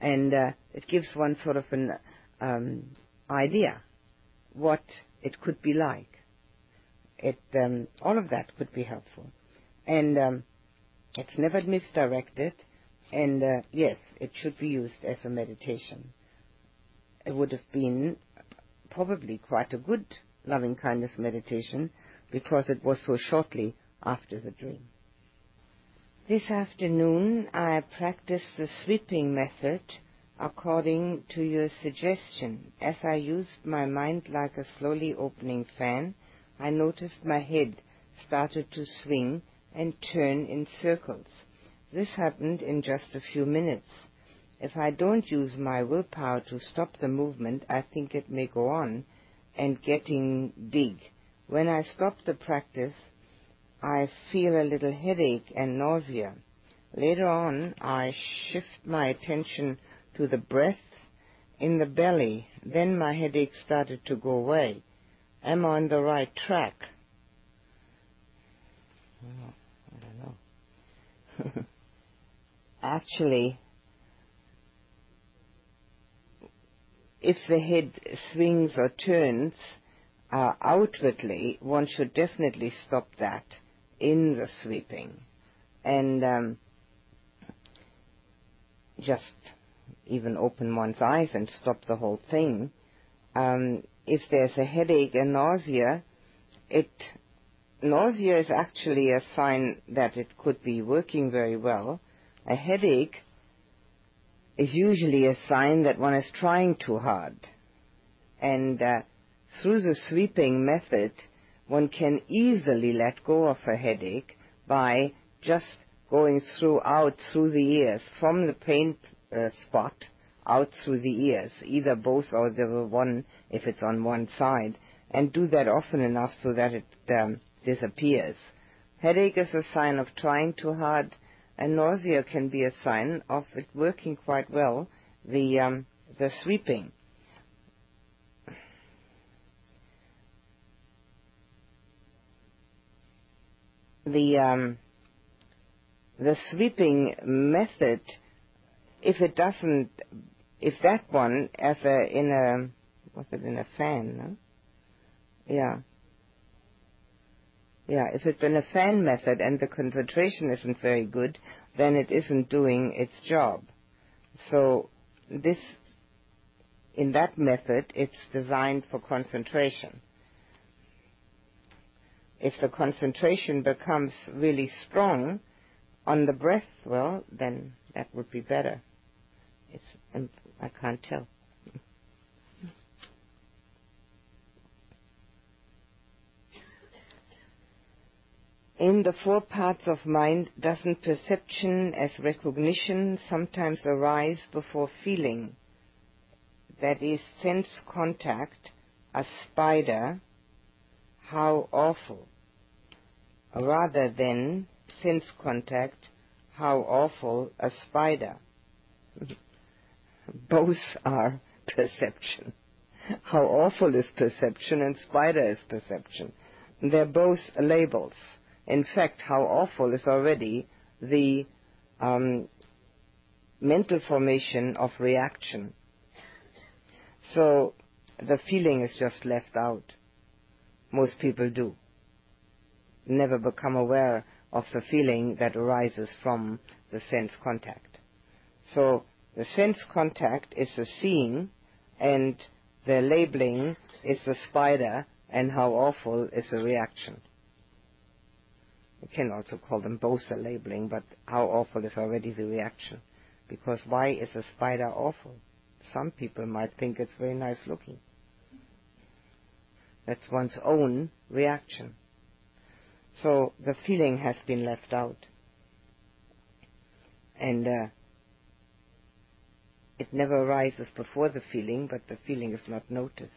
And uh, it gives one sort of an um, idea what it could be like. It, um, all of that could be helpful. And um, it's never misdirected. And uh, yes, it should be used as a meditation. It would have been probably quite a good loving kindness meditation because it was so shortly after the dream. This afternoon I practiced the sweeping method according to your suggestion. As I used my mind like a slowly opening fan, I noticed my head started to swing and turn in circles. This happened in just a few minutes. If I don't use my willpower to stop the movement, I think it may go on and getting big. When I stop the practice, I feel a little headache and nausea. Later on, I shift my attention to the breath in the belly. Then my headache started to go away. Am I on the right track? I don't know. Actually, if the head swings or turns uh, outwardly, one should definitely stop that in the sweeping and um, just even open one's eyes and stop the whole thing. Um, if there's a headache and nausea, it nausea is actually a sign that it could be working very well. A headache is usually a sign that one is trying too hard. And uh, through the sweeping method, one can easily let go of a headache by just going throughout through the ears from the pain uh, spot out through the ears, either both or the one if it's on one side, and do that often enough so that it um, disappears. Headache is a sign of trying too hard, and nausea can be a sign of it working quite well. The um, the sweeping. the um, the sweeping method, if it doesn't, if that one, as a in a was it in a fan? No? Yeah. Yeah, if it's in a fan method and the concentration isn't very good, then it isn't doing its job. So this, in that method, it's designed for concentration if the concentration becomes really strong on the breath, well, then that would be better. It's, um, I can't tell. In the four parts of mind, doesn't perception as recognition sometimes arise before feeling? That is, sense contact, a spider, how awful rather than sense contact, how awful a spider. Both are perception. How awful is perception and spider is perception. They're both labels. In fact, how awful is already the um, mental formation of reaction. So the feeling is just left out. Most people do never become aware of the feeling that arises from the sense contact. So the sense contact is the seeing, and the labeling is the spider, and how awful is the reaction. You can also call them both a labeling, but how awful is already the reaction. Because why is a spider awful? Some people might think it's very nice looking. That's one's own reaction. So the feeling has been left out. And uh, it never arises before the feeling, but the feeling is not noticed.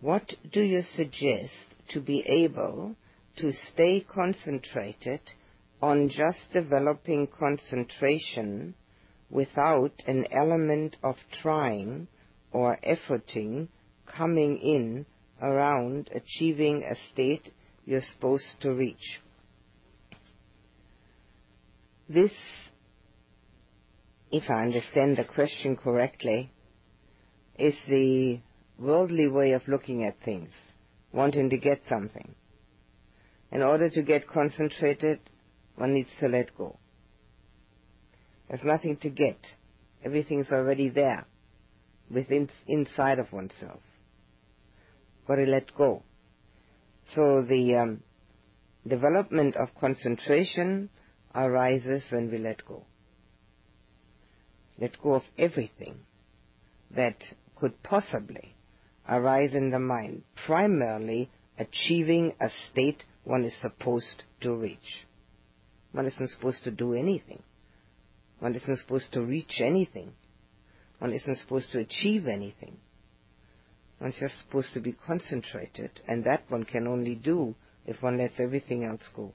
What do you suggest to be able to stay concentrated on just developing concentration without an element of trying or efforting coming in around achieving a state you're supposed to reach. This, if I understand the question correctly, is the worldly way of looking at things, wanting to get something. In order to get concentrated, one needs to let go. There's nothing to get. Everything's already there, within inside of oneself. Got to let go. So the um, development of concentration arises when we let go. Let go of everything that could possibly arise in the mind, primarily achieving a state one is supposed to reach. One isn't supposed to do anything. One isn't supposed to reach anything. One isn't supposed to achieve anything. One's just supposed to be concentrated, and that one can only do if one lets everything else go.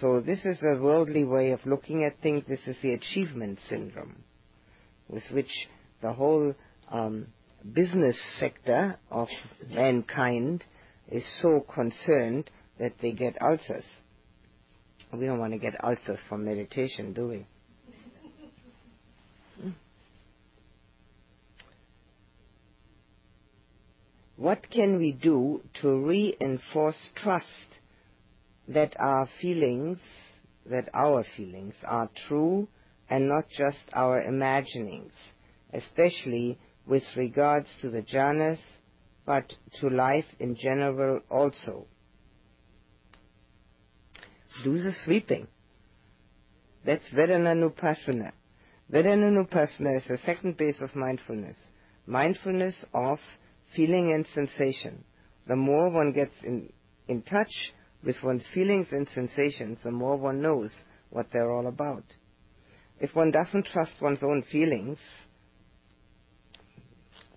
So this is a worldly way of looking at things. This is the achievement syndrome, with which the whole um, business sector of mankind is so concerned that they get ulcers. We don't want to get ulcers from meditation, do we? What can we do to reinforce trust that our feelings, that our feelings are true and not just our imaginings, especially with regards to the jhanas, but to life in general also? Do the sweeping. That's Vedananupassana. Vedananupassana is the second base of mindfulness. Mindfulness of feeling and sensation. The more one gets in, in touch with one's feelings and sensations, the more one knows what they're all about. If one doesn't trust one's own feelings,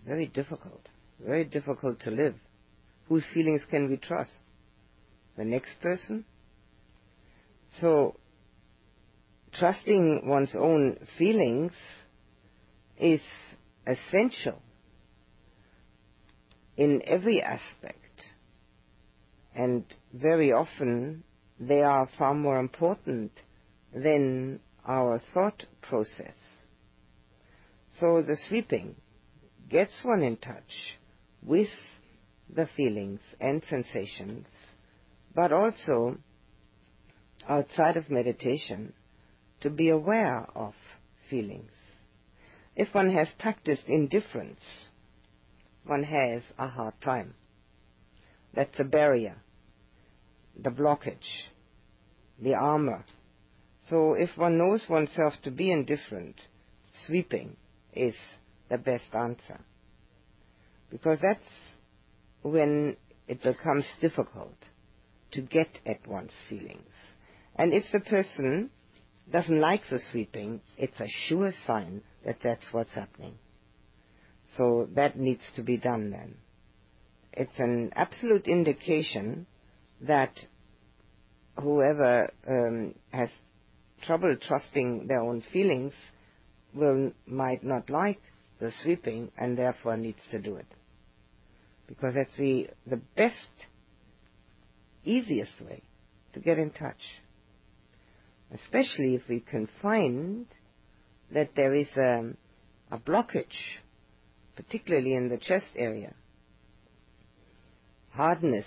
very difficult. Very difficult to live. Whose feelings can we trust? The next person? So, trusting one's own feelings is essential in every aspect. And very often they are far more important than our thought process. So the sweeping gets one in touch with the feelings and sensations, but also outside of meditation to be aware of feelings. If one has practiced indifference, one has a hard time. That's a barrier, the blockage, the armor. So if one knows oneself to be indifferent, sweeping is the best answer. Because that's when it becomes difficult to get at one's feelings. And if the person doesn't like the sweeping, it's a sure sign that that's what's happening. So that needs to be done then. It's an absolute indication that whoever um, has trouble trusting their own feelings will might not like the sweeping and therefore needs to do it. Because that's the, the best, easiest way to get in touch. Especially if we can find that there is a, a blockage particularly in the chest area, hardness,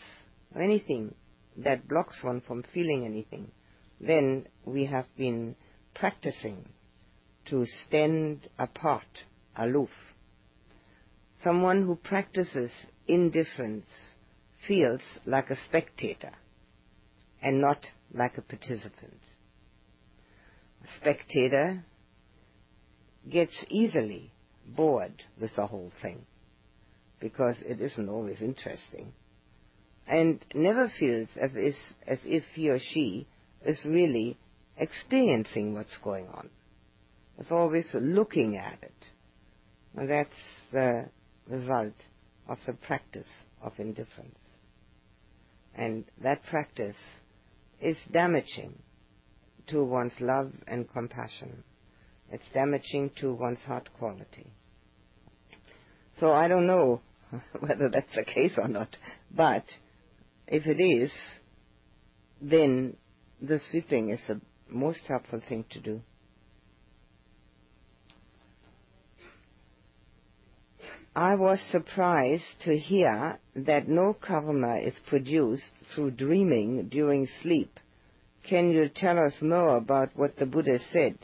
or anything that blocks one from feeling anything, then we have been practicing to stand apart, aloof. Someone who practices indifference feels like a spectator and not like a participant. A spectator gets easily bored with the whole thing because it isn't always interesting and never feels as if, as if he or she is really experiencing what's going on. It's always looking at it. That's the result of the practice of indifference. And that practice is damaging to one's love and compassion. It's damaging to one's heart quality. So I don't know whether that's the case or not, but if it is, then the sweeping is the most helpful thing to do. I was surprised to hear that no karma is produced through dreaming during sleep. Can you tell us more about what the Buddha said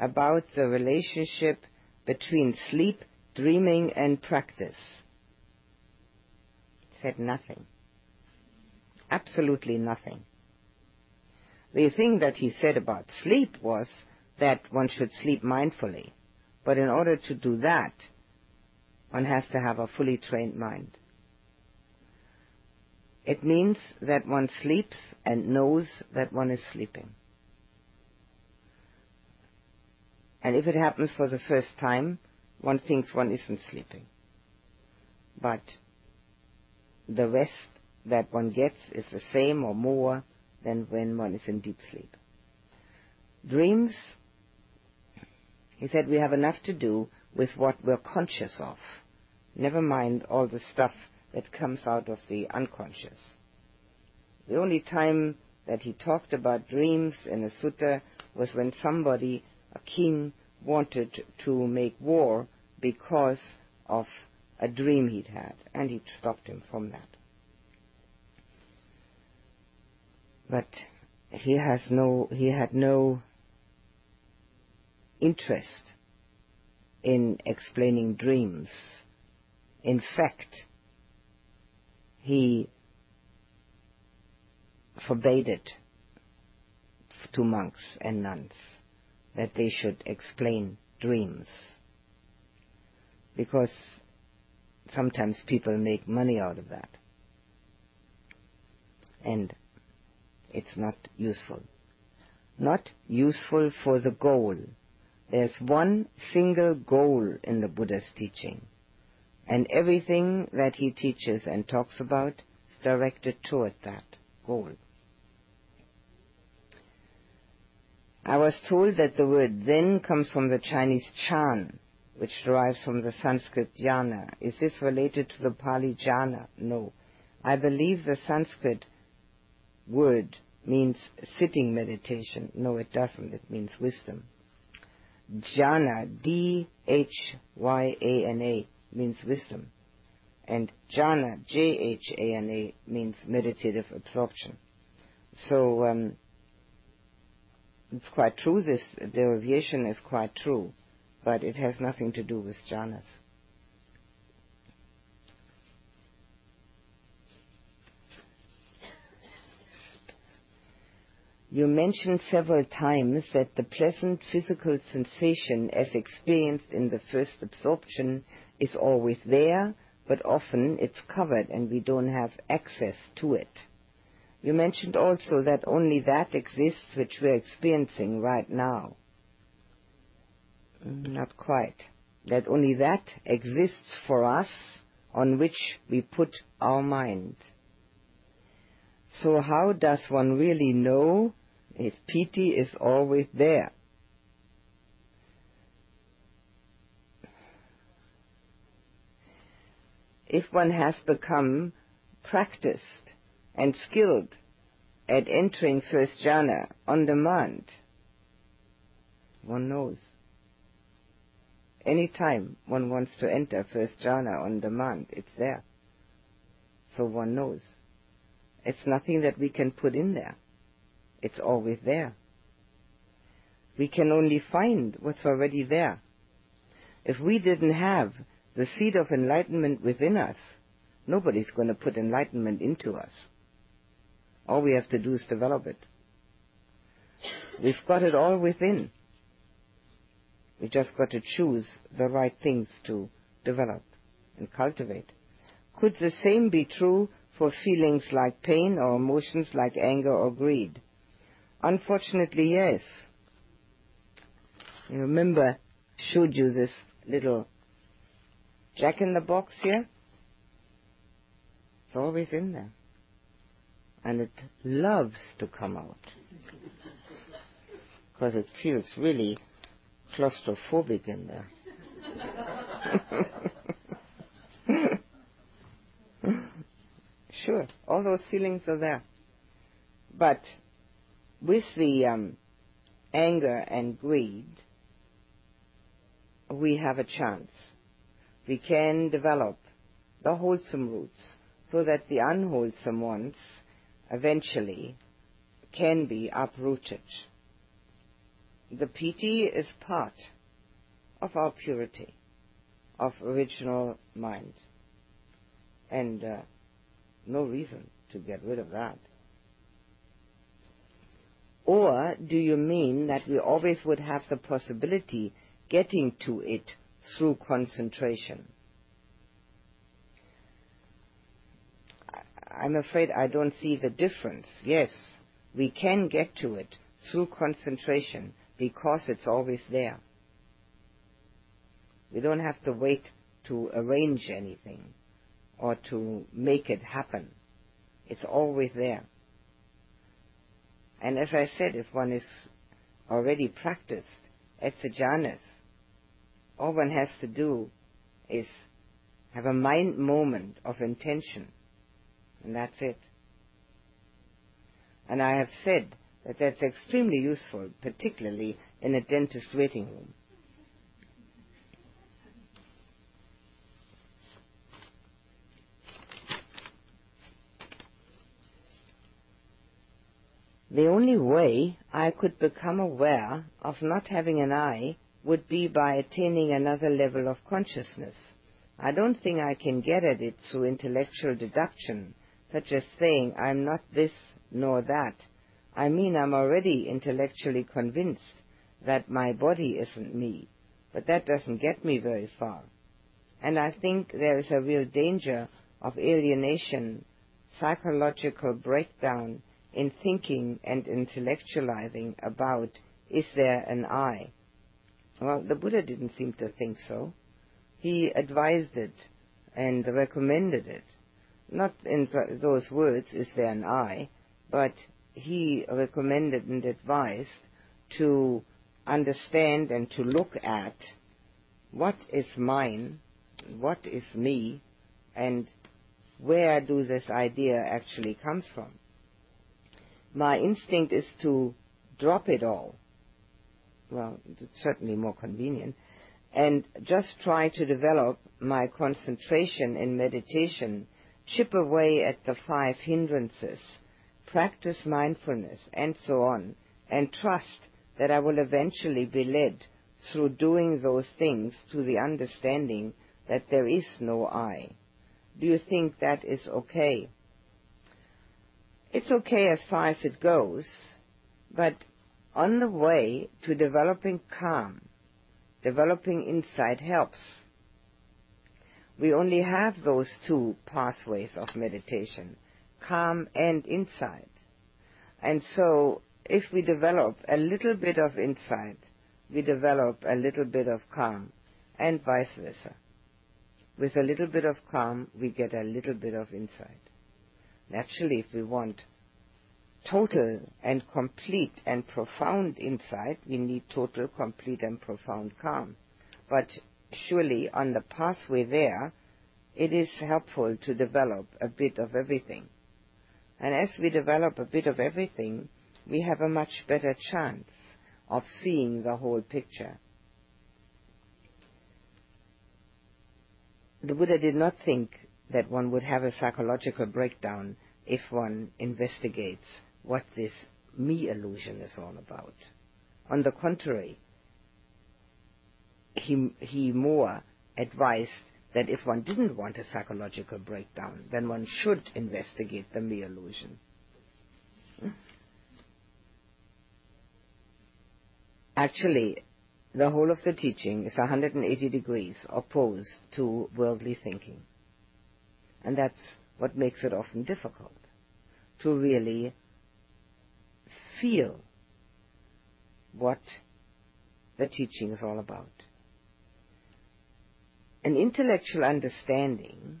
about the relationship between sleep, dreaming, and practice? Said nothing. Absolutely nothing. The thing that he said about sleep was that one should sleep mindfully. But in order to do that, one has to have a fully trained mind. It means that one sleeps and knows that one is sleeping. And if it happens for the first time, one thinks one isn't sleeping. But the rest that one gets is the same or more than when one is in deep sleep. Dreams, he said, we have enough to do with what we're conscious of. Never mind all the stuff that comes out of the unconscious. The only time that he talked about dreams in a sutta was when somebody, a king, wanted to make war because of a dream he'd had, and he stopped him from that. But he has no, he had no interest in explaining dreams in fact, he forbade it to monks and nuns that they should explain dreams because sometimes people make money out of that and it's not useful. Not useful for the goal. There's one single goal in the Buddha's teaching and everything that he teaches and talks about is directed toward that goal. I was told that the word Zen comes from the Chinese chan, which derives from the Sanskrit dhyana. Is this related to the Pali jhana? No. I believe the Sanskrit word means sitting meditation. No, it doesn't. It means wisdom. Dhyana, D-H-Y-A-N-A, means wisdom. And jhana, J-H-A-N-A, means meditative absorption. So um, it's quite true, this derivation is quite true, but it has nothing to do with jhanas. You mentioned several times that the pleasant physical sensation as experienced in the first absorption is always there, but often it's covered and we don't have access to it. You mentioned also that only that exists which we're experiencing right now. Mm, not quite. That only that exists for us on which we put our mind. So how does one really know if piti is always there? If one has become practiced and skilled at entering first jhana on demand, one knows. Any time one wants to enter first jhana on demand, it's there. So one knows. It's nothing that we can put in there. It's always there. We can only find what's already there. If we didn't have the seed of enlightenment within us, nobody's going to put enlightenment into us. All we have to do is develop it. We've got it all within. We just got to choose the right things to develop and cultivate. Could the same be true for feelings like pain or emotions like anger or greed? Unfortunately, yes. You remember, I showed you this little jack in the box here? It's always in there. And it loves to come out. Because it feels really claustrophobic in there. sure, all those feelings are there. But with the um, anger and greed, we have a chance. We can develop the wholesome roots so that the unwholesome ones eventually can be uprooted. The piti is part of our purity, of original mind. And uh, no reason to get rid of that. Or do you mean that we always would have the possibility getting to it through concentration? I'm afraid I don't see the difference. Yes, we can get to it through concentration because it's always there. We don't have to wait to arrange anything or to make it happen. It's always there. And as I said, if one is already practiced at the jhanas, all one has to do is have a mind moment of intention, and that's it. And I have said that that's extremely useful, particularly in a dentist waiting room. The only way I could become aware of not having an I would be by attaining another level of consciousness. I don't think I can get at it through intellectual deduction, such as saying I'm not this nor that. I mean I'm already intellectually convinced that my body isn't me, but that doesn't get me very far. And I think there is a real danger of alienation, psychological breakdown, in thinking and intellectualizing about is there an I? Well, the Buddha didn't seem to think so. He advised it and recommended it. Not in those words, is there an I, but he recommended and advised to understand and to look at what is mine, what is me, and where do this idea actually comes from my instinct is to drop it all. Well, it's certainly more convenient. And just try to develop my concentration in meditation, chip away at the five hindrances, practice mindfulness, and so on, and trust that I will eventually be led through doing those things to the understanding that there is no I. Do you think that is okay? it's okay as far as it goes, but on the way to developing calm, developing insight helps. We only have those two pathways of meditation, calm and insight. And so, if we develop a little bit of insight, we develop a little bit of calm, and vice versa. With a little bit of calm, we get a little bit of insight. Naturally, if we want total and complete and profound insight, we need total, complete, and profound calm. But surely on the pathway there, it is helpful to develop a bit of everything. And as we develop a bit of everything, we have a much better chance of seeing the whole picture. the Buddha did not think that one would have a psychological breakdown if one investigates what this me illusion is all about. On the contrary, he, he more advised that if one didn't want a psychological breakdown, then one should investigate the me illusion. Actually, the whole of the teaching is 180 degrees opposed to worldly thinking. And that's what makes it often difficult to really feel what the teaching is all about. An intellectual understanding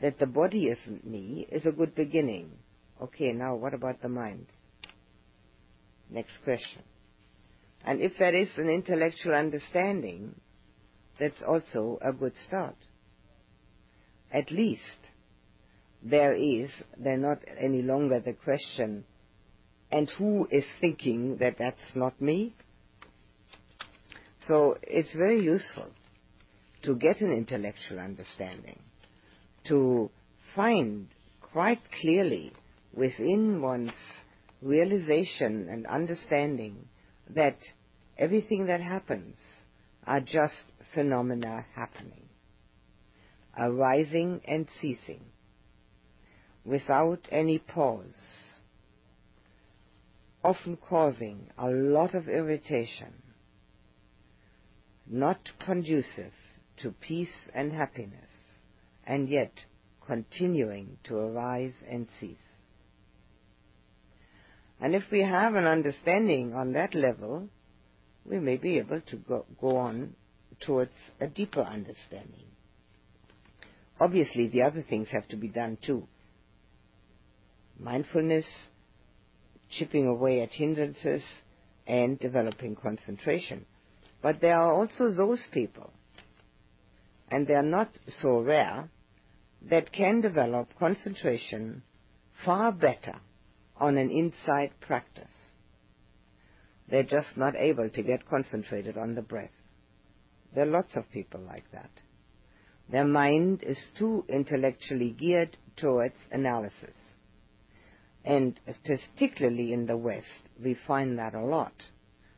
that the body isn't me is a good beginning. Okay, now what about the mind? Next question. And if there is an intellectual understanding, that's also a good start. At least there is, then not any longer the question, and who is thinking that that's not me? So it's very useful to get an intellectual understanding, to find quite clearly within one's realization and understanding that everything that happens are just phenomena happening, arising and ceasing, without any pause, often causing a lot of irritation, not conducive to peace and happiness, and yet continuing to arise and cease. And if we have an understanding on that level, we may be able to go, go on towards a deeper understanding. Obviously, the other things have to be done too. Mindfulness, chipping away at hindrances, and developing concentration. But there are also those people, and they are not so rare, that can develop concentration far better on an insight practice. They're just not able to get concentrated on the breath. There are lots of people like that. Their mind is too intellectually geared towards analysis. And particularly in the West, we find that a lot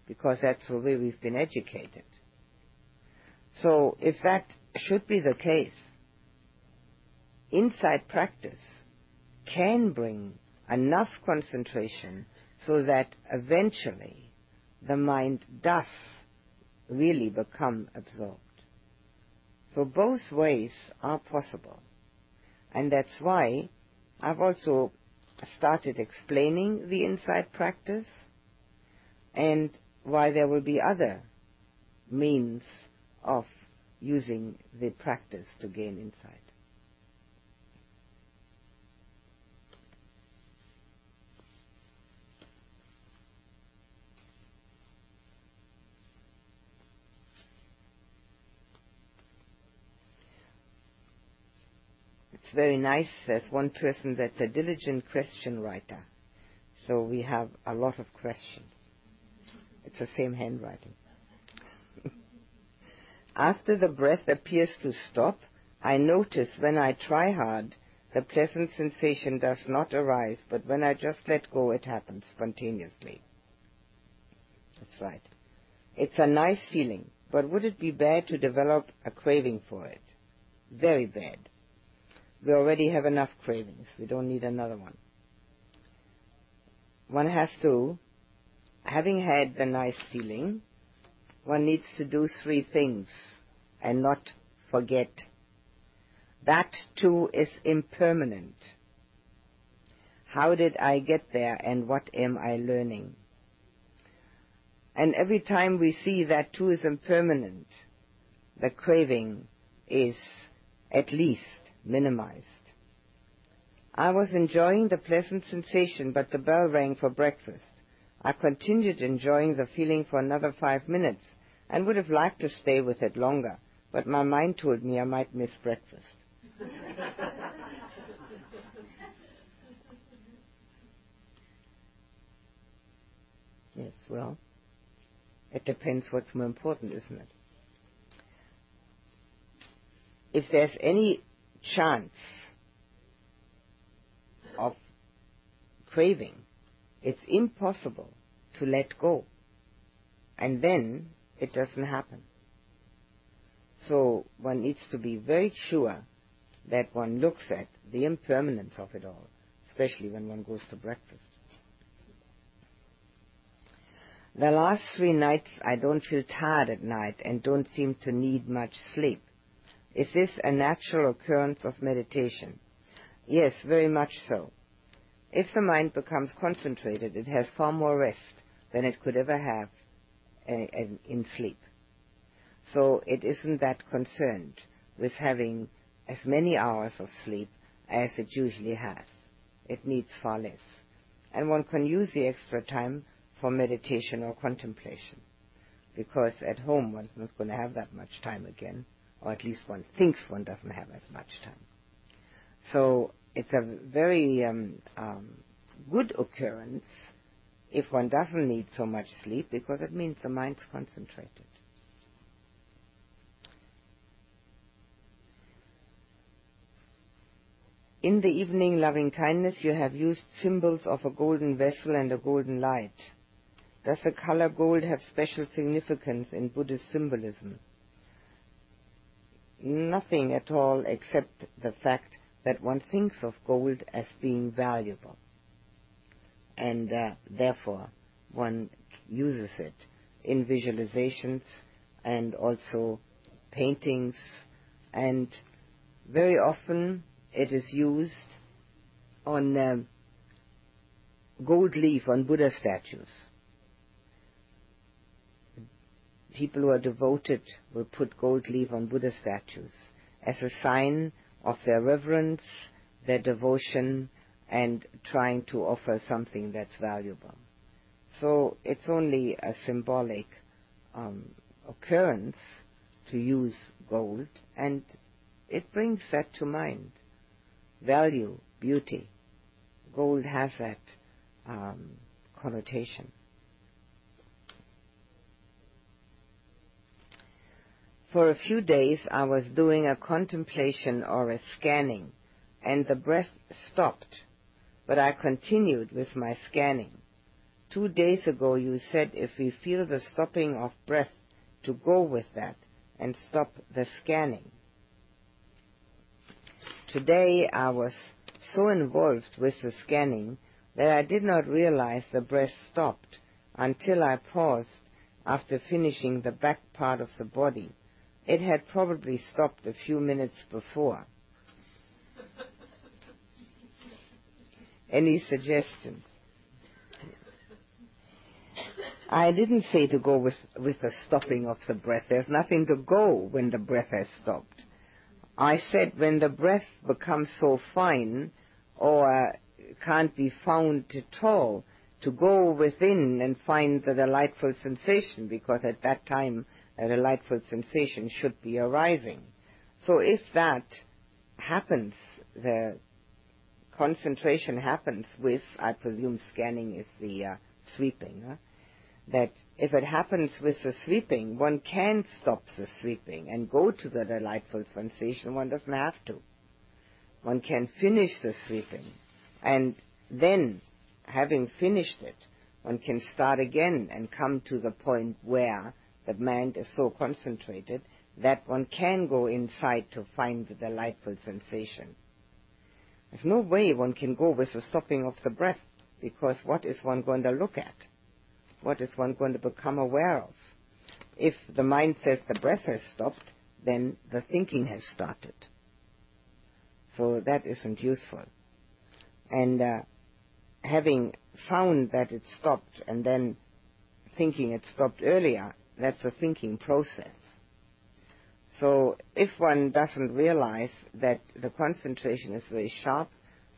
because that's the way we've been educated. So if that should be the case, insight practice can bring enough concentration so that eventually the mind does really become absorbed. So both ways are possible. And that's why I've also started explaining the insight practice and why there will be other means of using the practice to gain insight. It's very nice. There's one person that's a diligent question writer. So we have a lot of questions. It's the same handwriting. After the breath appears to stop, I notice when I try hard, the pleasant sensation does not arise, but when I just let go, it happens spontaneously. That's right. It's a nice feeling, but would it be bad to develop a craving for it? Very bad. We already have enough cravings. We don't need another one. One has to, having had the nice feeling, one needs to do three things and not forget. That too is impermanent. How did I get there and what am I learning? And every time we see that too is impermanent, the craving is at least minimized. I was enjoying the pleasant sensation, but the bell rang for breakfast. I continued enjoying the feeling for another five minutes and would have liked to stay with it longer, but my mind told me I might miss breakfast. yes, well, it depends what's more important, isn't it? if there's any chance of craving, it's impossible to let go. And then it doesn't happen. So one needs to be very sure that one looks at the impermanence of it all, especially when one goes to breakfast. The last three nights I don't feel tired at night and don't seem to need much sleep. Is this a natural occurrence of meditation? Yes, very much so. If the mind becomes concentrated, it has far more rest than it could ever have eh, eh, in sleep. So it isn't that concerned with having as many hours of sleep as it usually has. It needs far less. And one can use the extra time for meditation or contemplation. Because at home one's not going to have that much time again, or at least one thinks one doesn't have as much time. So it's a very um, um, good occurrence if one doesn't need so much sleep because it means the mind's concentrated. In the evening loving kindness, you have used symbols of a golden vessel and a golden light. Does the color gold have special significance in Buddhist symbolism? Nothing at all except the fact that one thinks of gold as being valuable. And uh, therefore, one uses it in visualizations and also paintings, and very often it is used on um, gold leaf on Buddha statues. People who are devoted will put gold leaf on Buddha statues as a sign of their reverence, their devotion, and trying to offer something that's valuable. So it's only a symbolic um, occurrence to use gold, and it brings that to mind. Value, beauty. Gold has that um, connotation. For a few days I was doing a contemplation or a scanning, and the breath stopped, but I continued with my scanning. Two days ago you said if we feel the stopping of breath, to go with that and stop the scanning. Today I was so involved with the scanning that I did not realize the breath stopped until I paused after finishing the back part of the body it had probably stopped a few minutes before. Any suggestions? I didn't say to go with, with the stopping of the breath. There's nothing to go when the breath has stopped. I said when the breath becomes so fine or can't be found at all, to go within and find the delightful sensation because at that time a delightful sensation should be arising. So if that happens, the concentration happens with, I presume scanning is the uh, sweeping, huh? that if it happens with the sweeping, one can stop the sweeping and go to the delightful sensation. One doesn't have to. One can finish the sweeping. And then, having finished it, one can start again and come to the point where the mind is so concentrated that one can go inside to find the delightful sensation. There's no way one can go with the stopping of the breath, because what is one going to look at? What is one going to become aware of? If the mind says the breath has stopped, then the thinking has started. So that isn't useful. And uh, having found that it stopped and then thinking it stopped earlier, that's a thinking process. So if one doesn't realize that the concentration is very sharp,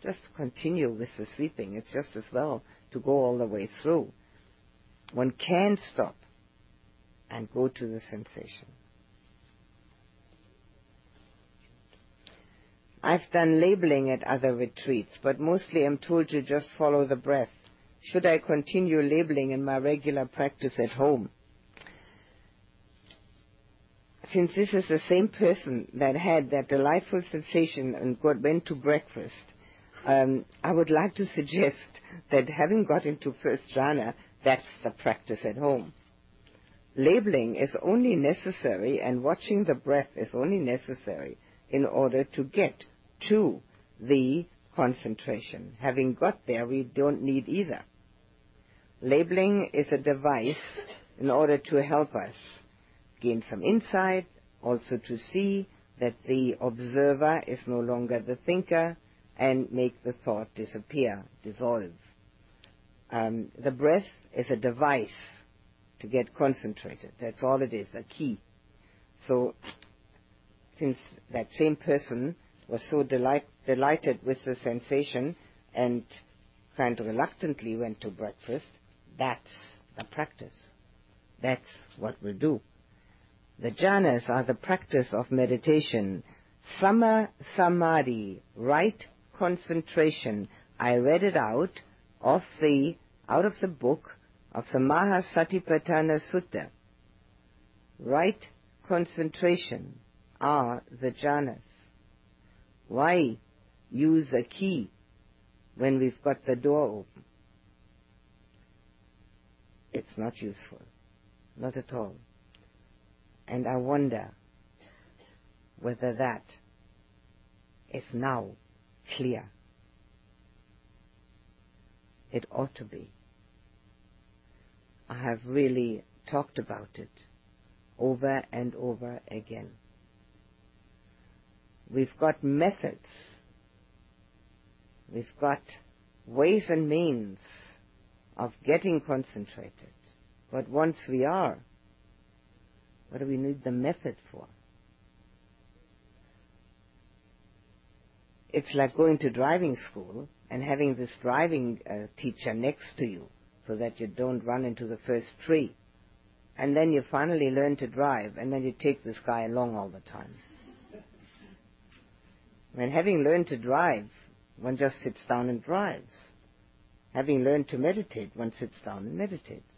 just continue with the sweeping. It's just as well to go all the way through. One can stop and go to the sensation. I've done labeling at other retreats, but mostly I'm told to just follow the breath. Should I continue labeling in my regular practice at home? Since this is the same person that had that delightful sensation and got, went to breakfast, um, I would like to suggest that having got into first jhana, that's the practice at home. Labeling is only necessary and watching the breath is only necessary in order to get to the concentration. Having got there, we don't need either. Labeling is a device in order to help us gain some insight, also to see that the observer is no longer the thinker, and make the thought disappear, dissolve. Um, the breath is a device to get concentrated. That's all it is, a key. So, since that same person was so delight, delighted with the sensation and kind of reluctantly went to breakfast, that's the practice. That's what we do. The jhanas are the practice of meditation. Samma samadhi, right concentration. I read it out of the out of the book of the Mahasatipatthana Sutta. Right concentration are the jhanas. Why use a key when we've got the door open? It's not useful. Not at all. And I wonder whether that is now clear. It ought to be. I have really talked about it over and over again. We've got methods. We've got ways and means of getting concentrated. But once we are, what do we need the method for? it's like going to driving school and having this driving uh, teacher next to you so that you don't run into the first tree. And then you finally learn to drive, and then you take this guy along all the time. When having learned to drive, one just sits down and drives. Having learned to meditate, one sits down and meditates.